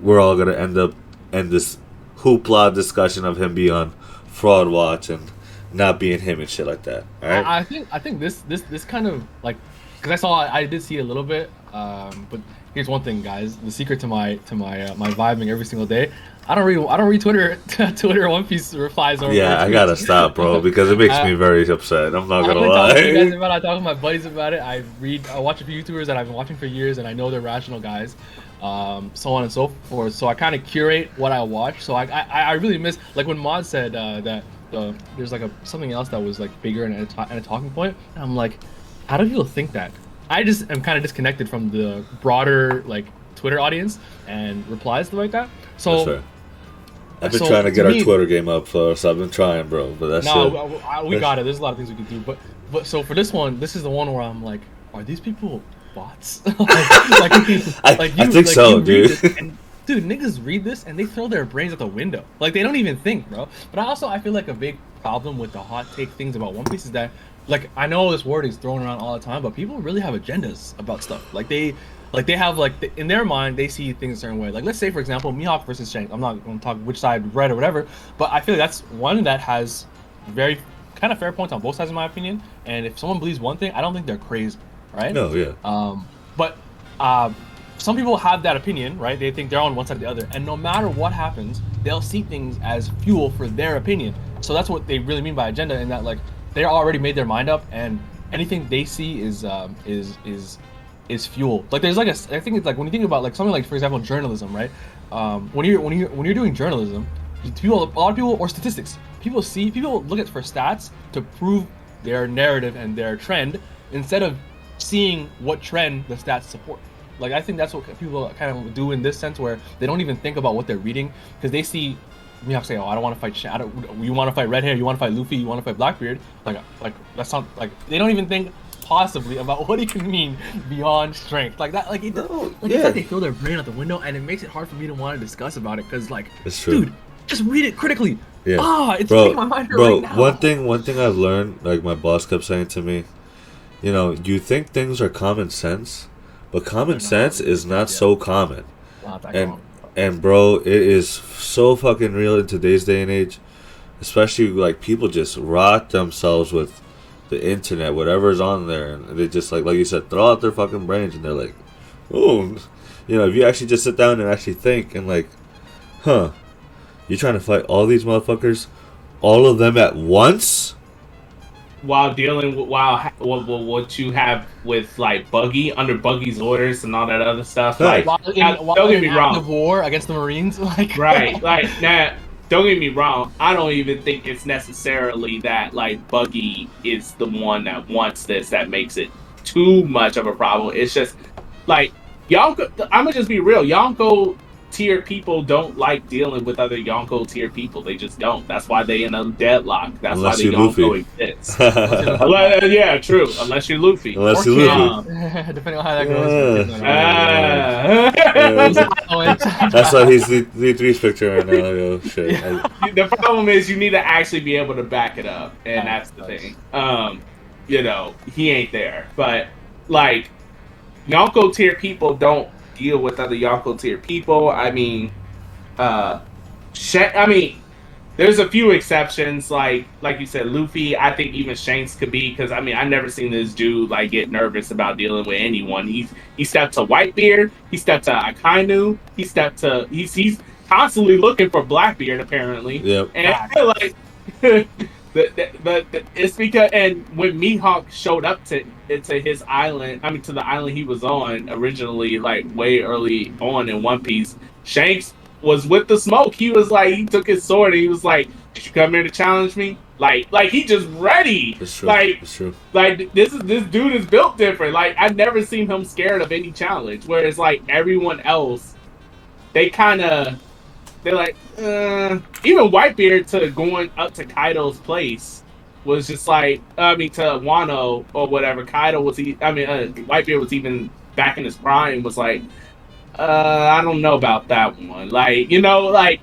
we're all gonna end up in this hoopla discussion of him being on fraud watch and not being him and shit like that all right I, I think I think this this this kind of like because I saw I did see a little bit, um, but here's one thing, guys. The secret to my to my uh, my vibing every single day. I don't read I don't read Twitter Twitter One Piece replies or yeah i gotta stop bro because it makes me very upset i'm not gonna talking to you guys lie about it. I talk to my buddies about it. I read, I watch a few YouTubers that I've been watching for years, and I know they're rational guys, um, so on and so forth. So I kind of curate what I watch. So I, I, I really miss like when Mod said uh, that uh, there's like a something else that was like bigger and a, ta- and a talking point. I'm like, how do people think that? I just am kind of disconnected from the broader like Twitter audience and replies like that. So That's fair. I've been so, trying to to get me- our Twitter game up, so so I've been trying, bro. But that's no, it. we- we got it. There's a lot of things we can do, but but so for this one, this is the one where I'm like, are these people bots? like, like, I- like I think so, read dude. and- dude, niggas read this and they throw their brains out the window. Like they don't even think, bro. But I also I feel like a big problem with the hot take things about One Piece is that like I know this word is thrown around all the time, but people really have agendas about stuff. Like they like they have like in their mind they see things a certain way. Like let's say for example Mihawk versus Shanks. I'm not going to talk which side red or whatever, but I feel like that's one that has very kind of fair points on both sides in my opinion. And if someone believes one thing, I don't think they're crazy, right? No, yeah. Um, but uh, some people have that opinion, right? They think they're on one side or the other, and no matter what happens, they'll see things as fuel for their opinion. So that's what they really mean by agenda, in that like they already made their mind up, and anything they see is um, is is is fuel. Like there's like a, I think it's like when you think about like something like for example journalism, right? Um, when you're when you when you're doing journalism, people a lot of people or statistics, people see people look at for stats to prove their narrative and their trend instead of seeing what trend the stats support. Like I think that's what people kind of do in this sense, where they don't even think about what they're reading because they see Mihawk say, "Oh, I don't want to fight. Sh- I don't, you want to fight Red Hair? You want to fight Luffy? You want to fight Blackbeard?" Like, like that's not like they don't even think possibly about what it can mean beyond strength. Like that, like it, No, like yeah. it's like they throw their brain out the window, and it makes it hard for me to want to discuss about it because, like, It's true. dude, just read it critically. Yeah. Ah, it's bro, my mind bro. right now. One thing, one thing I've learned, like my boss kept saying to me, you know, you think things are common sense, but common sense is not so common. And and bro, it is so fucking real in today's day and age, especially like people just rot themselves with the internet, whatever's on there, and they just like like you said, throw out their fucking brains, and they're like, oh, you know, if you actually just sit down and actually think and like, huh, you're trying to fight all these motherfuckers, all of them at once. While dealing with while ha- what, what, what you have with like Buggy under Buggy's orders and all that other stuff. Right. Like, While in, now, while don't get me active wrong. war against the Marines, like right, like now. Don't get me wrong. I don't even think it's necessarily that like Buggy is the one that wants this that makes it too much of a problem. It's just like y'all. Go, I'm gonna just be real. Y'all go tier people don't like dealing with other Yonko tier people. They just don't. That's why they in a deadlock. That's Unless why you're the Yonko Luffy. exists. Unless- yeah, true. Unless you're Luffy. Unless Or you Kid, Luffy. depending on how that goes. Yeah. Ah. That's why he's the, the three's picture right now. Yo, shit. I- the problem is you need to actually be able to back it up, and Facts, that's the thing. Um, you know, he ain't there, but like Yonko tier people don't deal with other Yonko tier people. I mean, uh, Sha- I mean, there's a few exceptions, like like you said, Luffy. I think even Shanks could be because I mean I've never seen this dude like get nervous about dealing with anyone. He's he stepped to Whitebeard, he stepped to Akainu, he stepped to he's he's constantly looking for Blackbeard apparently, Yep. and I feel like. the, the, the, the, it's because and when Mihawk showed up to to his island, I mean to the island he was on originally, like way early on in One Piece, Shanks was with the smoke. He was like, he took his sword and he was like, "Did you come here to challenge me?" Like, like he just ready. It's true. Like, it's true. like this is this dude is built different. Like I've never seen him scared of any challenge. Whereas like everyone else, they kind of they're like, uh, even Whitebeard to going up to Kaido's place was just like, I mean to Wano or whatever. Kaido was he? I mean, uh, Whitebeard was even back in his prime. Was like, uh, I don't know about that one. Like you know, like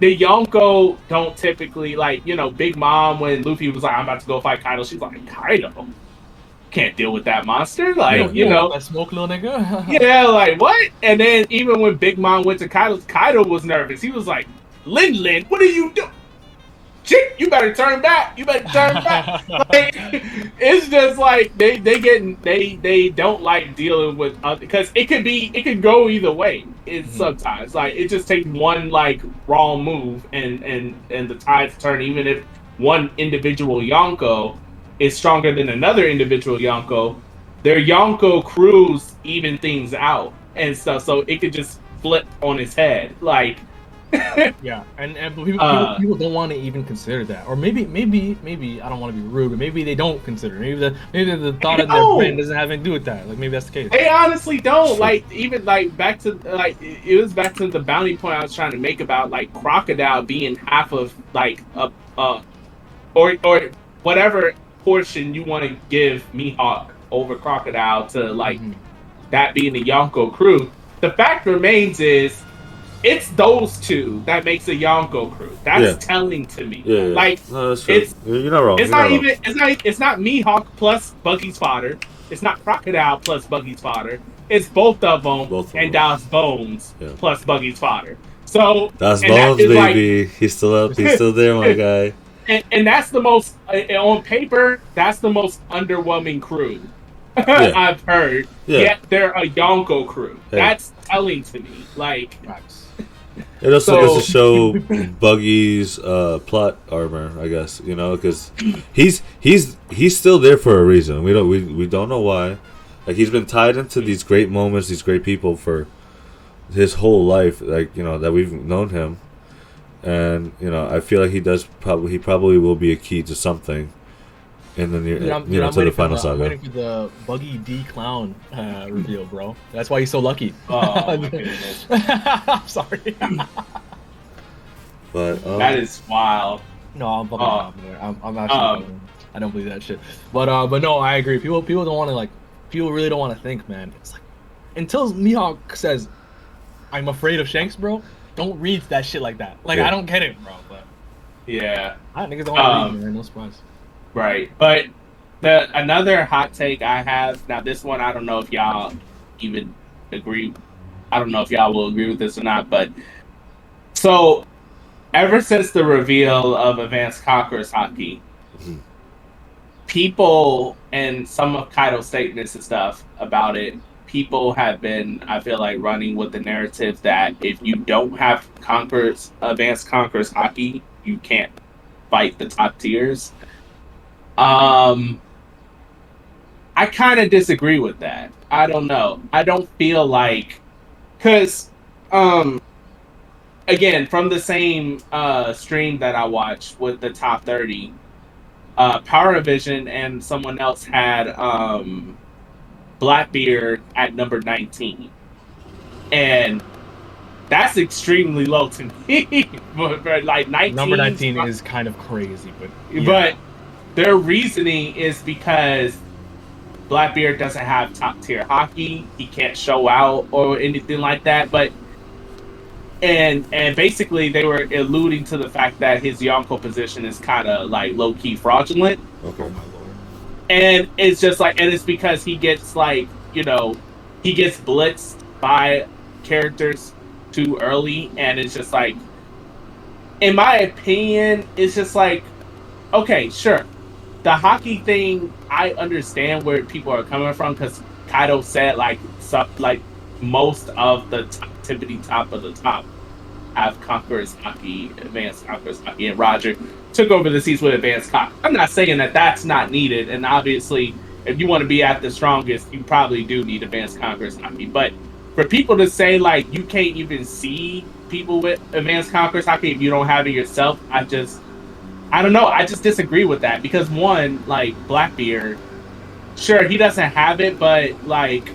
the Yonko don't typically like you know Big Mom when Luffy was like I'm about to go fight Kaido. She's like Kaido can't deal with that monster. Like you know, that smoke little nigga. yeah, like what? And then even when Big Mom went to Kaido, Kaido was nervous. He was like, Lin Lin, what are you doing? Chick, you better turn back. You better turn back. like, it's just like they they getting they they don't like dealing with other because it could be it could go either way. It's mm-hmm. sometimes like it just takes one like wrong move and and and the tides turn. Even if one individual Yonko is stronger than another individual Yonko, their Yonko crews even things out and stuff. So it could just flip on its head. Like Yeah, and, and people, Uh, people, people don't want to even consider that, or maybe, maybe, maybe I don't want to be rude, but maybe they don't consider. it. Maybe the maybe the thought of their brain doesn't have anything to do with that. Like maybe that's the case. They honestly don't like even like back to like it it was back to the bounty point I was trying to make about like crocodile being half of like a uh or or whatever portion you want to give Mihawk over crocodile to like Mhm. that being the Yonko crew. The fact remains is it's those two that makes a Yonko crew. That's Yeah. telling to me. Yeah, yeah. Like no, that's true. it's- You're not wrong. it's You're not wrong. even. It's not. It's not Mihawk plus Buggy's fodder. It's not Crocodile plus Buggy's fodder. It's both of them Both of and them. Daz Bonez Yeah. plus Buggy's fodder. So That's and that Bones, like- baby. he's still up. He's still there, my guy. and, and that's the most uh, on paper. That's the most underwhelming crew Yeah. I've heard. Yeah. Yet they're a Yonko crew. Yeah. That's telling to me. Like Facts. It also So- goes to show Buggy's uh, plot armor, I guess. You know, because he's he's he's still there for a reason. We don't we, we don't know why. Like he's been tied into these great moments, these great people for his whole life. Like you know that we've known him, and you know I feel like he does probably he probably will be a key to something in the near Dude, I'm, you know I'm to the final the, I'm saga. waiting for the Buggy D Clown uh, reveal, bro. That's why he's so lucky. Oh, my goodness. I'm sorry. But um, that is wild. no, I'm fucking Uh, uh, I'm, I'm actually. um, I don't believe that shit. But uh, but no, I agree. People people don't want to like. People really don't want to think, man. It's like until Mihawk says, "I'm afraid of Shanks, bro." Don't read that shit like that. Like Yeah. I don't get it, bro. But Yeah. I niggas don't want to Um, read, man. No surprise. Right. But the another hot take I have now this one I don't know if y'all even agree I don't know if y'all will agree with this or not, but so ever since the reveal of Advanced Conquerors Haki, Mhm. people and some of Kaido's statements and stuff about it, people have been, I feel like, running with the narrative that if you don't have Conquerors Advanced Conquerors Haki, you can't fight the top tiers. Um, I kind of disagree with that. I don't know. I don't feel like, cause, um, again, from the same uh stream that I watched with the top thirty, uh, Power Vision and someone else had um, Blackbeard at number nineteen, and That's extremely low to me. but, like 19 Number 19 is kind of crazy, but yeah. But their reasoning is because Blackbeard doesn't have top tier haki. He can't show out or anything like that. But and and basically they were alluding to the fact that his Yonko position is kind of like low key fraudulent. Okay. My lord. And it's just like, and it's because he gets like, you know, he gets blitzed by characters too early, and it's just like, in my opinion, it's just like, okay, sure, the haki thing, I understand where people are coming from because Kaido said like, sub, like most of the top, tippity top of the top have Conquerors Haki, Advanced Conquerors Haki, and Roger took over the seats with Advanced Haki. I'm not saying that that's not needed, and obviously, if you want to be at the strongest, you probably do need Advanced Conquerors Haki. But for people to say like you can't even see people with Advanced Conquerors Haki if you don't have it yourself, I just, I don't know, I just disagree with that because one, like Blackbeard, sure he doesn't have it, but like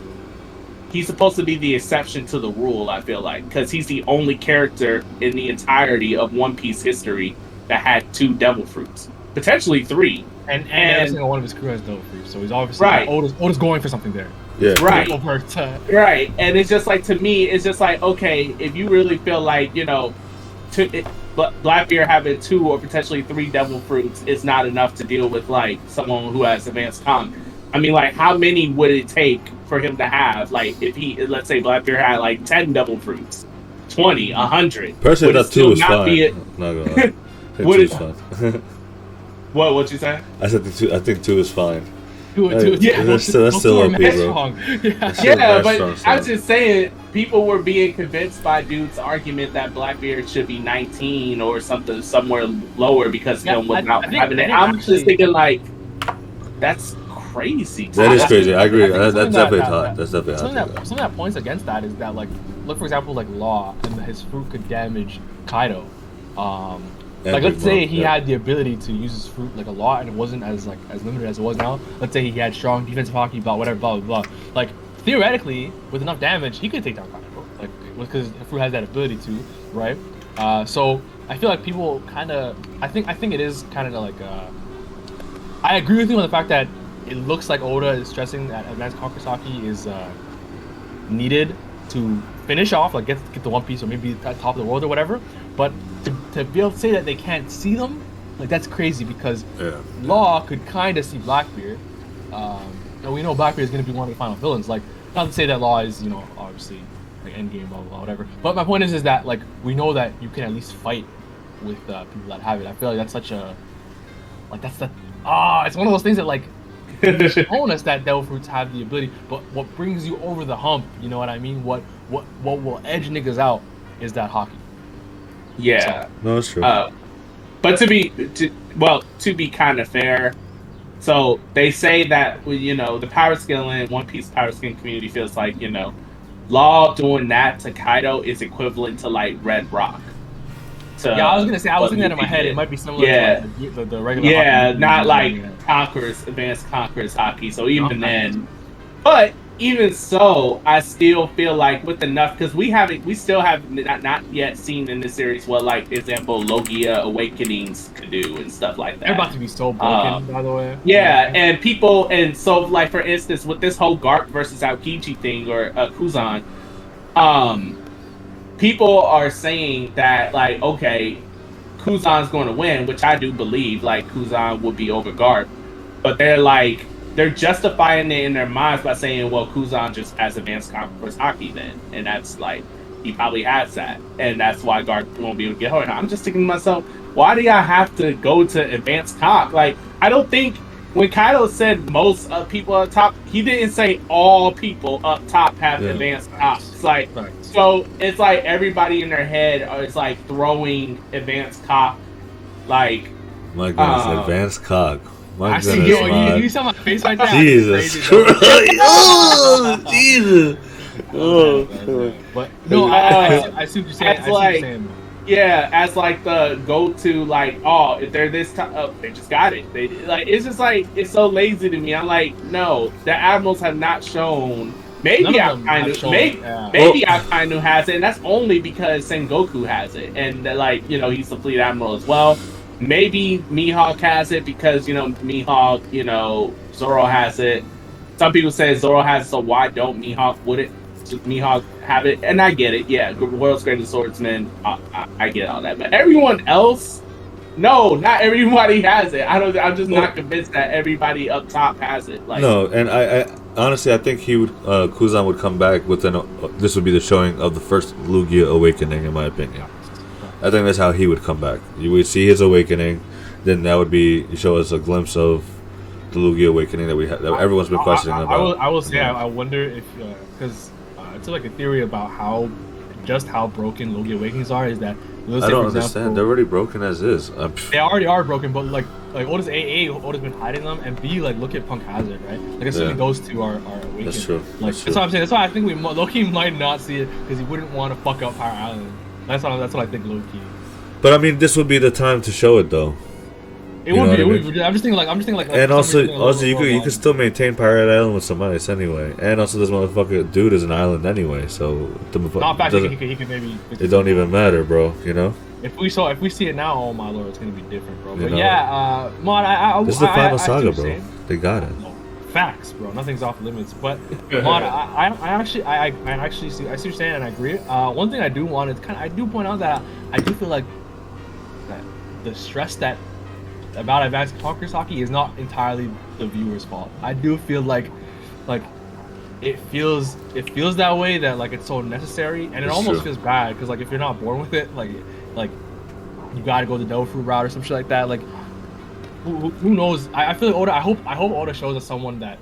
he's supposed to be the exception to the rule. I feel like because he's the only character in the entirety of One Piece history that had two devil fruits, potentially three. and and, and- every single one of his crew has devil fruit, so he's obviously Right. Oda's, Oda's going for something there. Yeah. Right. Right, and it's just like to me, it's just like okay, if you really feel like you know, to, it, Bla- Blackbeard having two or potentially three devil fruits is not enough to deal with like someone who has advanced comp. I mean, like how many would it take for him to have? Like if he, let's say Blackbeard had like ten devil fruits, 20, 100. Personally, would that two is not fine. be a- Not gonna lie. I think Would two it- is fine. What? What you say? I said the two. I think two is fine. Do it, Hey, do it. yeah, that's still- that's Those still two are OP, mad bro. strong. Yeah. Still Yeah, but strong I'm start. just saying, people were being convinced by dude's argument that Blackbeard should be 19 or something somewhere lower because Yeah, him I- without I think- having I it. I'm actually- just thinking like, that's crazy. That is crazy. I agree. I That, that's that- definitely that- hot. that- That's definitely Something hot. that, something that points against that is that like look for example like Law and his fruit could damage Kaido. Um, Like let's say he yeah. had the ability to use his fruit like a lot and it wasn't as like as limited as it was now. Let's say he had strong defensive haki, blah whatever, blah blah blah. Like theoretically, with enough damage, he could take down Kaido. Like because fruit has that ability to, right? Uh, so I feel like people kind of I think I think it is kind of like uh, I agree with you on the fact that it looks like Oda is stressing that advanced conquerors haki is uh, needed to finish off, like get get the One Piece or maybe top of the world or whatever. But to, to be able to say that they can't see them, like that's crazy because Yeah. Law could kind of see Blackbeard, um, and we know Blackbeard is going to be one of the final villains. Like not to say that Law is you know obviously like Endgame blah blah blah whatever. But my point is is that like we know that you can at least fight with uh, people that have it. I feel like that's such a like that's the ah it's one of those things that like shown us that devil fruits have the ability, but what brings you over the hump, you know what I mean? What what what will edge niggas out is that haki. Yeah. No, it's true. Uh, but to be, to, well, to be kind of fair, so they say that you know the power scaling One Piece power scaling community feels like you know Law doing that to Kaido is equivalent to like Red Roc. To yeah, I was gonna say I was what thinking that in my head. did. It might be similar Yeah. to like the, the, the regular. Yeah, haki. not like Conquerors, Advanced Conquerors haki. So even Okay. then, but even so, I still feel like with enough because we haven't, we still have not, not yet seen in this series what like example Logia Awakenings could do and stuff like that. They're about to be so broken, Uh, by the way. Yeah, and people, and so like for instance, with this whole Garp versus Aokiji thing or uh, Kuzan, um, people are saying that like okay, Kuzan's going to win, which I do believe. Like Kuzan would be over Garp, but they're like they're justifying it in their minds by saying, well, Kuzan just has advanced conference haki then, and that's like he probably has that, and that's why Garp won't be able to get her. And I'm just thinking to myself, why do y'all have to go to advanced cock? Like I don't think when Kaido said most of people up top, he didn't say all people up top have Yeah. advanced cops. It's like Right. so it's like everybody in their head is like throwing advanced cop, like My goodness, uh, advanced cock. My I see. goodness, Yo, man. you, you saw my face right there. Jesus Crazy, bro. Christ! oh, Jesus! Oh, But no, I, I, I, see- I see what you're saying. I That's see what like- you're saying. yeah, as like the go-to, like oh, if they're this time, oh, they just got it. They like it's just like it's so lazy to me. I'm like, no, the admirals have not shown Maybe None of them have Akainu, shown- maybe, yeah. maybe Akainu has it, and that's only because Sengoku has it, and uh, like you know he's the fleet admiral as well. Maybe Mihawk has it because you know Mihawk, you know Zoro has it. Some people say Zoro has, it, so why don't Mihawk wouldn't Mihawk have it? And I get it, yeah. World's greatest swordsman, I, I, I get all that, but everyone else. No, not everybody has it. I don't. I'm just not convinced that everybody up top has it. Like, No, and I, I honestly I think he would uh, Kuzan would come back within. A, this would be the showing of the first Logia awakening, in my opinion. I think that's how he would come back. You would see his awakening, then that would be show us a glimpse of the Logia awakening that we ha- that everyone's been questioning I, I, about. I will, I will say, I, I wonder if because uh, it's like a theory about how just how broken Logia Awakenings are is that let's I don't for understand. example, They're already broken as is. I'm, they already are broken, but like like Oda's A Oda's been hiding them, and B like look at Punk Hazard, right? Like assuming Yeah. those two are are awakened. That's true. Like That's that's, true. what I'm saying. That's why I think we Loki might not see it because he wouldn't want to fuck up Power Island. That's what that's what I think Loki. but I mean, this would be the time to show it though. It You would be. I would mean? be. I'm just thinking like I'm just thinking like. like and also, also you could you could still maintain Pirate Island with some ice anyway. And also, this motherfucker dude is an island anyway, so the, Not fact, he could, he could, maybe. it don't even matter, bro. You know. If we saw, if we see it now, oh my lord, it's gonna be different, bro. You But know. yeah, uh, Mod, I, I, This is the I- I- final I saga, bro. They got it. Facts, bro. Nothing's off limits. But Mod, I, I, actually, I, I actually see, I see what you're saying, and I agree. Uh, one thing I do want is kind of, I do point out that I do feel like that the stress that about advanced conquer haki is not entirely the viewer's fault. I do feel like, like. It feels it feels that way that like it's so necessary and it It's almost true. feels bad because like if you're not born with it like like you gotta go the fruit route or some shit like that like who, who- who knows? I, I feel like Oda. I hope I hope Oda shows us someone that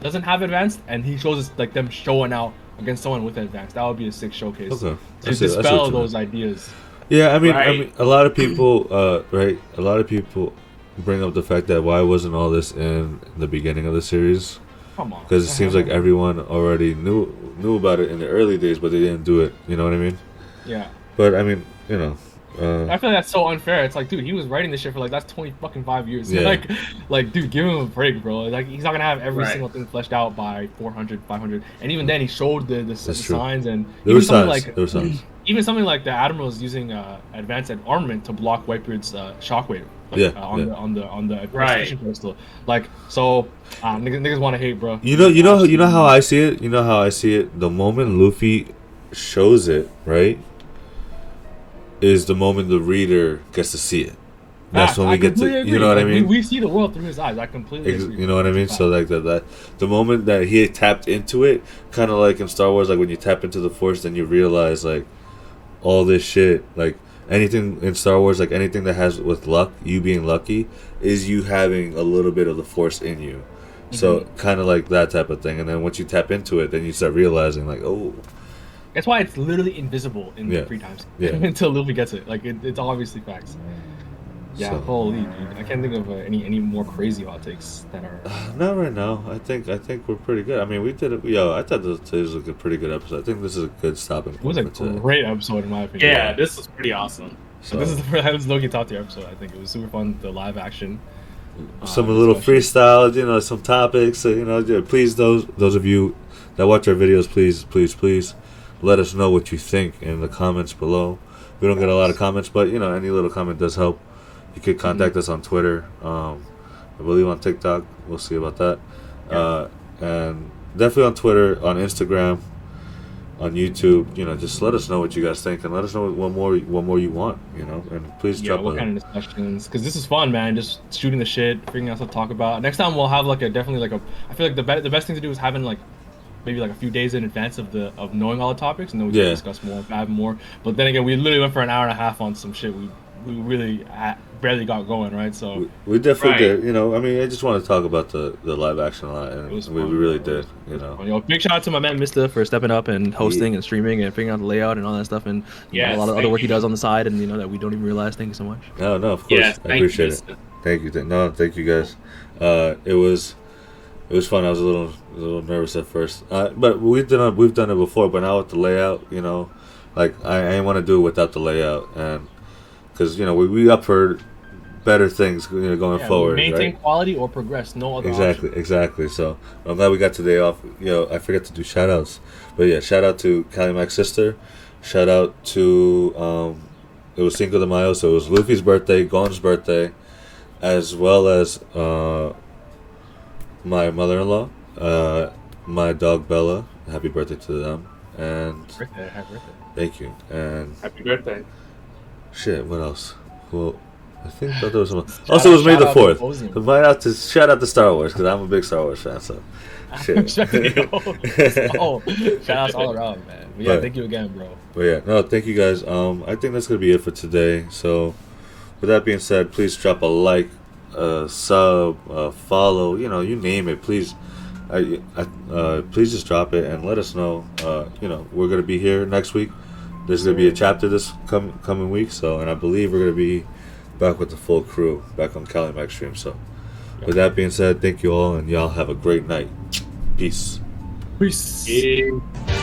doesn't have advanced, and he shows us like them showing out against someone with advanced. That would be a sick showcase Okay. to I see- I see what dispel you mean. those ideas. Yeah, I mean, I mean, a lot of people, uh, right? A lot of people bring up the fact that why wasn't all this in the beginning of the series? Come on, Because it seems like everyone already knew knew about it in the early days, but they didn't do it. You know what I mean? yeah. But I mean, you know, uh, I feel like that's so unfair. It's like, dude, he was writing this shit for like that's twenty fucking five years. Yeah. Like, like, dude, give him a break, bro. Like, he's not gonna have every Right. single thing fleshed out by 400, 500. and even then, he showed the the, the signs and there even were something signs. like there were signs. even something like the admirals using uh, advanced armament to block Whitebeard's uh, shockwave. Like, Yeah, uh, on yeah. the on the on the Right. station crystal. Like so, uh, niggas, niggas want to hate, bro. You know, you know, you know how I see it. You know how I see it. The moment Luffy shows it, right, is the moment the reader gets to see it. That's Facts. when I we get to, completely you know what I mean? We, we see the world through his eyes. I completely Ex- agree. You know what I mean? So like that, that the moment that he tapped into it, kind of like in Star Wars, like when you tap into the Force, then you realize like all this shit, like anything in Star Wars, like anything that has with luck, you being lucky, is you having a little bit of the Force in you. So Mm-hmm. kind of like that type of thing, and then once you tap into it, then you start realizing like, oh, That's why it's literally invisible in Yeah. the free times. Yeah. Until Luffy gets it. Like it, it's obviously facts. Yeah, So- holy dude. I can't think of uh, any any more crazy hot takes that are. not right now. I think I think we're pretty good. I mean, we did it. Yo, I thought this was a pretty good episode. I think this is a good stopping It was a for today. great episode in my opinion. yeah, this was pretty awesome. So, This is the first, that was Loki top tier episode. I think it was super fun. The live action. uh, some little discussion. freestyles, you know, some topics. uh, You know, please those those of you that watch our videos, please, please, please, let us know what you think in the comments below. We don't get a lot of comments, but you know, any little comment does help. You could contact us on Twitter. Um, I believe on TikTok. We'll see about that. Uh, and definitely on Twitter, on Instagram, on YouTube. You know, just let us know what you guys think, and let us know what more what more you want. You know, and please Yeah, drop what a kind of discussions? Because this is fun, man. Just shooting the shit, figuring out stuff to talk about. Next time we'll have like a definitely like a. I feel like the be- the best thing to do is having like maybe like a few days in advance of the of knowing all the topics, and then we Yeah. can discuss more, have more. But then again, we literally went for an hour and a half on some shit we we really ha- barely got going, right? So We, we definitely Right. did. You know, I mean, I just want to talk about the, the live action a lot, and It was we, we really bro. did. You know, yo, big shout out to my man Mysta for stepping up and hosting and streaming and figuring out the layout and all that stuff, and you know, a lot of other thank work he does on the side, and you know that we don't even realize. Thank you so much. no, no, of course, Yeah, I appreciate you. it. Thank you. Th- No, thank you guys. Uh, it was, it was fun. I was a little, a little nervous at first, uh, but we've done it, we've done it before. But now with the layout, you know, like I, I didn't want to do it without the layout, and because you know we we up for better things you know, going Yeah, forward. maintain right? quality or progress. No other Exactly, option. exactly. So I'm glad we got today off. You know, I forget to do shout outs. But yeah, shout out to Kali Mac's sister. Shout out to um it was Cinco de Mayo, so it was Luffy's birthday, Gon's birthday, as well as uh my mother in law, uh my dog Bella. Happy birthday to them. And Birthday, happy birthday. thank you. And Happy birthday. shit, what else? Well I think that there was some. Also, it was May the fourth. Ozzy. So Shout out to shout out to Star Wars because I'm a big Star Wars fan. So shit. oh, shout outs all around, man. But yeah, Right. thank you again, bro. But yeah, no, thank you guys. Um, I think that's gonna be it for today. So, with that being said, please drop a like, a sub, a follow. You know, you name it. Please, I, I uh, please just drop it and let us know. Uh, you know, we're gonna be here next week. There's gonna be a chapter this com- coming week. So, and I believe we're gonna be back with the full crew back on Kali Mac's Stream. So, with that being said, thank you all, and y'all have a great night. Peace. Peace. Yeah.